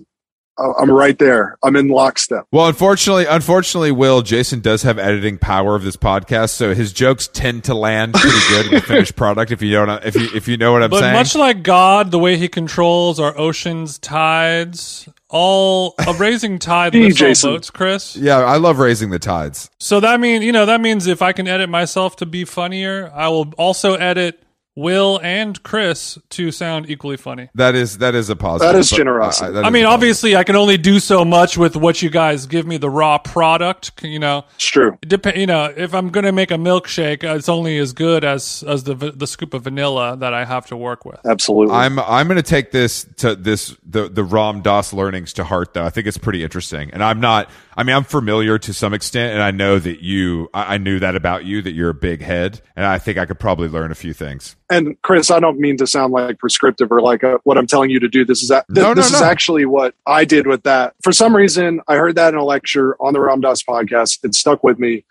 I'm right there. I'm in lockstep. Well, unfortunately, unfortunately, Will Jason does have editing power of this podcast, so his jokes tend to land pretty good in the finished product. If you don't, if you if you know what I'm But saying. much like God, the way He controls our oceans, tides, all a raising tide Gee, lifts all Jason. boats, Chris. yeah, I love raising the tides. So that means you know that means if I can edit myself to be funnier, I will also edit Will and Chris to sound equally funny. That is that is a positive. That is but, generosity. that I is mean, obviously, I can only do so much with what you guys give me the raw product. You know, It's true. it dep- You know, if I'm gonna make a milkshake, uh, it's only as good as as the the scoop of vanilla that I have to work with. Absolutely. I'm I'm going to take this to this the the Ram Dass learnings to heart though. I think it's pretty interesting, and I'm not. I mean, I'm familiar to some extent, and I know that you. I, I knew that about you that you're a big head, and I think I could probably learn a few things. And Chris, I don't mean to sound like prescriptive or like uh what I'm telling you to do. This is a, th- No, no, this is no. actually what I did with that. For some reason, I heard that in a lecture on the Ram Dass podcast. It stuck with me.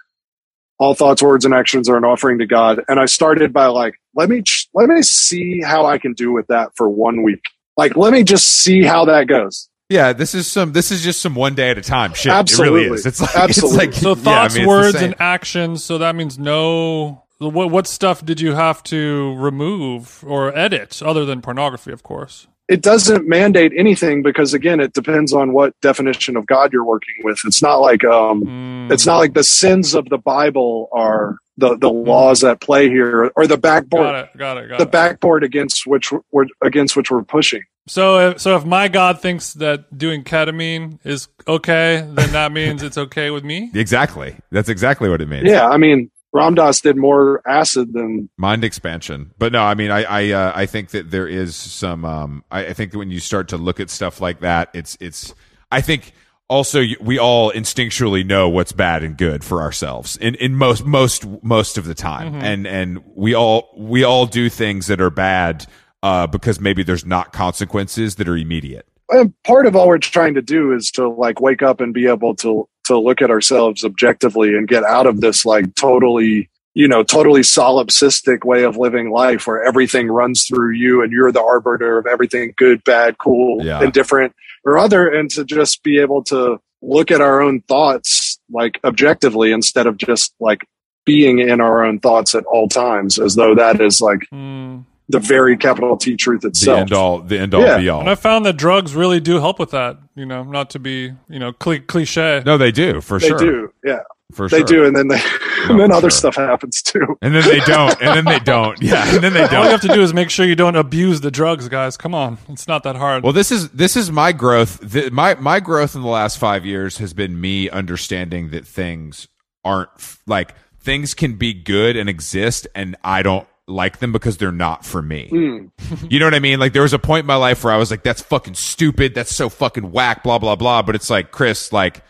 All thoughts, words, and actions are an offering to God. And I started by like, let me ch- let me see how I can do with that for one week. Like, let me just see how that goes. Yeah, this is some. This is just some one day at a time shit. It Absolutely. really is. It's like <laughs> Absolutely. It's like, So yeah, I thoughts, mean, it's words, and actions. So that means no. What what stuff did you have to remove or edit, other than pornography, of course? it doesn't mandate anything because again it depends on what definition of god you're working with it's not like um Mm. it's not like the sins of the bible are the the laws at play here or the backboard. got backboard it. Got it. Got the it. backboard against which we're against which we're pushing So, if, so if my God thinks that doing ketamine is okay, then that means it's okay with me. Exactly. That's exactly what it means. yeah i mean ram dass did more acid than mind expansion. But no i mean i i uh, i think that there is some um I, I think that when you start to look at stuff like that it's it's i think also we all instinctually know what's bad and good for ourselves in in most most most of the time. And and we all we all do things that are bad uh because maybe there's not consequences that are immediate. And part of all we're trying to do is to like wake up and be able to to look at ourselves objectively and get out of this like totally you know totally solipsistic way of living life where everything runs through you and you're the arbiter of everything good bad cool Yeah. indifferent or other and to just be able to look at our own thoughts like objectively instead of just like being in our own thoughts at all times as though that is like Mm. the very capital T truth the itself. end all the end all Yeah. be all And I found that drugs really do help with that. You know, not to be you know cli cliche. no they do for they sure They do, yeah. for They sure do, and then they, No, and then other sure. stuff happens too. and then they don't and then they <laughs> don't yeah and then they don't. All you have to do is make sure you don't abuse the drugs, guys. Come on, it's not that hard. Well, this is this is my growth. Th my my growth in the last five years has been me understanding that things aren't f- like things can be good and exist, and I don't like them because they're not for me. Mm. you know what I mean? Like there was a point in my life where I was like, "That's fucking stupid. That's so fucking whack." Blah blah blah. But it's like, Chris, like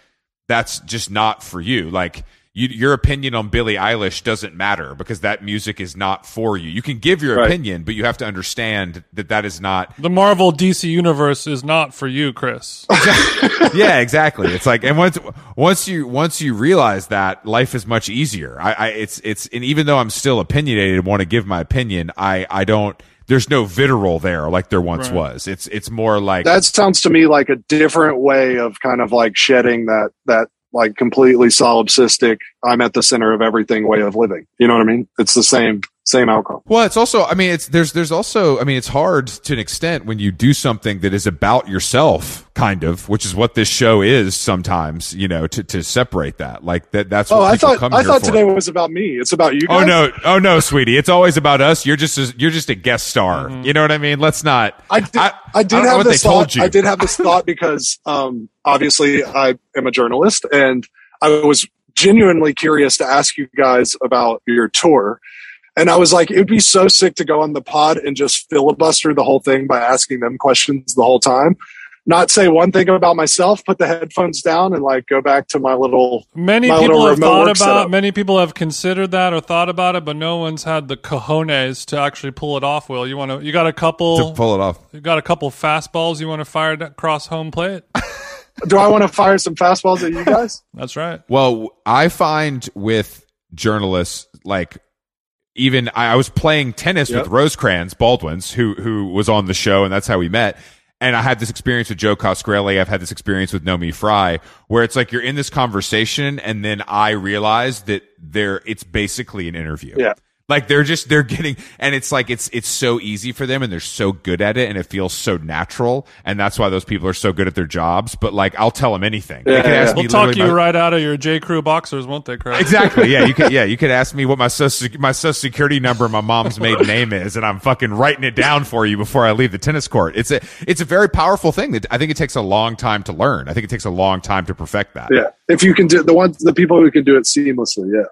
that's just not for you. Like you, your opinion on Billie Eilish doesn't matter because that music is not for you. You can give your Right. opinion, but you have to understand that that is not the Marvel DC universe is not for you, Chris. <laughs> yeah, exactly. It's like, and once once you once you realize that, life is much easier. I, I it's it's, and even though I'm still opinionated and want to give my opinion, I I don't. There's no vitriol there like there once Right. was. It's it's more like That sounds to me like a different way of kind of like shedding that that like completely solipsistic I'm at the center of everything way of living. You know what I mean? It's the same same outcome. Well, it's also, I mean, it's, there's, there's also, I mean, it's hard to an extent when you do something that is about yourself, kind of, which is what this show is sometimes, you know, to, to separate that. Like that, that's what Oh, I thought come I thought for. today was about me. It's about you guys. Oh no, oh no, sweetie. It's always about us. You're just a, you're just a guest star. You know what I mean? Let's not. I did, I- I, did I have what they this told thought. you. I did have this thought because um, obviously I am a journalist and I was genuinely curious to ask you guys about your tour. And I was like, it would be so sick to go on the pod and just filibuster the whole thing by asking them questions the whole time. Not say one thing about myself, put the headphones down and like go back to my little Many My people little have remote thought about. setup. Many people have considered that or thought about it, but no one's had the cojones to actually pull it off. Will you want to? You got a couple To pull it off. You got a couple fastballs you want to fire across home plate. <laughs> do I want to fire some fastballs at you guys? That's right. Well, I find with journalists, like even I, I was playing tennis Yep. with Rosecrans Baldwin's, who who was on the show, and that's how we met. And I had this experience with Joe Coscarelli. I've had this experience with Naomi Fry, where it's like you're in this conversation, and then I realize that there it's basically an interview. Yeah. Like they're just they're getting and it's like it's it's so easy for them and they're so good at it and it feels so natural and that's why those people are so good at their jobs. But like I'll tell them anything. They Yeah, can yeah, ask yeah. me They'll talk you my- right out of your J Crew boxers, won't they, Chris? Exactly. Yeah, you could. Yeah, you could ask me what my social my social security number, and my mom's maiden <laughs> name is, and I'm fucking writing it down for you before I leave the tennis court. It's a it's a very powerful thing that I think it takes a long time to learn. I think it takes a long time to perfect that. Yeah. If you can do the ones, the people who can do it seamlessly. Yeah,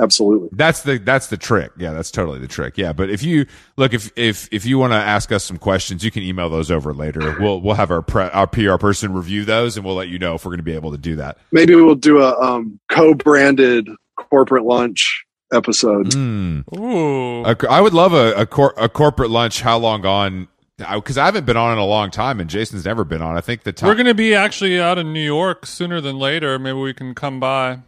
absolutely. That's the that's the trick. Yeah, that's totally the trick. Yeah, but if you look if if if you want to ask us some questions, you can email those over later. We'll we'll have our pre, our PR person review those, and we'll let you know if we're going to be able to do that. Maybe we'll do a um, co-branded corporate lunch episode. Mm. Ooh. A, I would love a a, cor- a corporate lunch. How long on? Because I haven't been on in a long time, and Jason's never been on. I think the time We're going to be actually out in New York sooner than later. Maybe we can come by,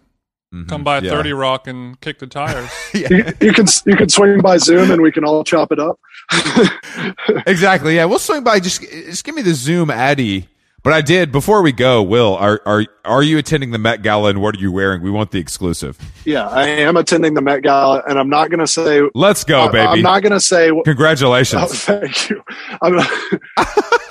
come by Mm-hmm. Yeah. 30 Rock and kick the tires. <laughs> You, you can you can swing by Zoom and we can all chop it up. <laughs> exactly. Yeah, we'll swing by. Just just give me the Zoom Addy. But I did before we go. Will are are are you attending the Met Gala and what are you wearing? We want the exclusive. yeah, I am attending the Met Gala, and I'm not going to say. Let's go, I- baby! I'm not going to say. Oh, Congratulations. thank you.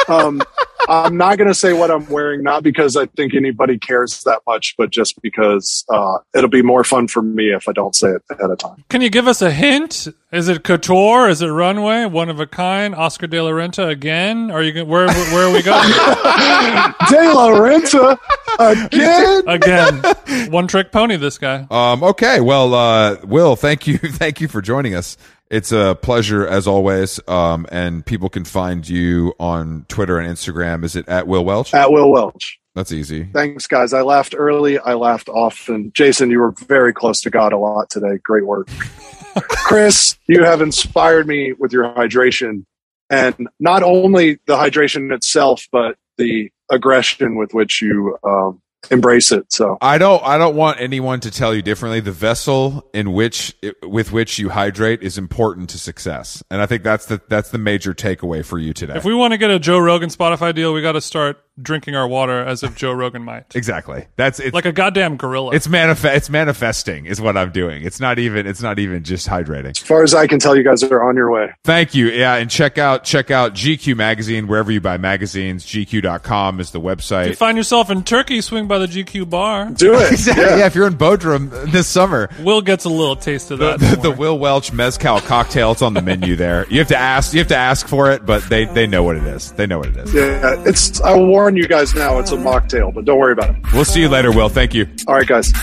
I'm, Um, I'm not going to say what I'm wearing, not because I think anybody cares that much, but just because uh, it'll be more fun for me if I don't say it ahead of time. Can you give us a hint? Is it couture? Is it runway? One of a kind? Oscar De La Renta again? Are you gonna- where where are we going? <laughs> De La Renta again. again, one trick pony. This guy. Um, okay. Well, uh, Will, thank you. <laughs> Thank you for joining us. It's a pleasure as always. Um, and people can find you on Twitter and Instagram. Is it at Will Welch? At Will Welch. That's easy. Thanks, guys. I laughed early. I laughed often. Jason, you were very close to God a lot today. Great work. <laughs> Chris, you have inspired me with your hydration. And not only the hydration itself, but the aggression with which you um, embrace it. So I don't. I don't want anyone to tell you differently. The vessel in which, with which you hydrate, is important to success, and I think that's the that's the major takeaway for you today. If we want to get a Joe Rogan Spotify deal, we got to start drinking our water as if Joe Rogan might, exactly. That's it's like a goddamn gorilla. it's manifest. It's manifesting is what I'm doing. It's not even. It's not even just hydrating. as far as I can tell, you guys are on your way. Thank you. Yeah, and check out check out GQ magazine wherever you buy magazines. GQ.com is the website. If you website. find yourself in Turkey, swing by the GQ bar. Do it. <laughs> Exactly. Yeah. Yeah. if you're in Bodrum this summer, Will gets a little taste of that. the, don't the. Will Welch mezcal cocktail. It's on the menu there. You have to ask. You have to ask for it, but they they know what it is. They know what it is. Yeah, it's. I will warn you guys now. It's a mocktail, but don't worry about it. We'll see you later, Will. Thank you. All right, guys.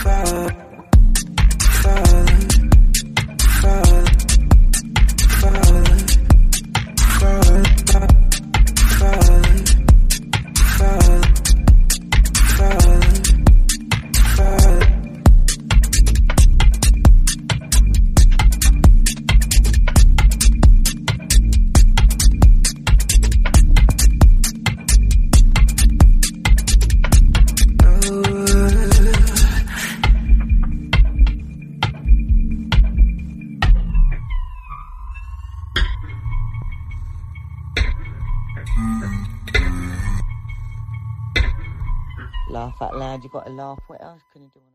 Laugh out loud. You got to laugh. What else can you do?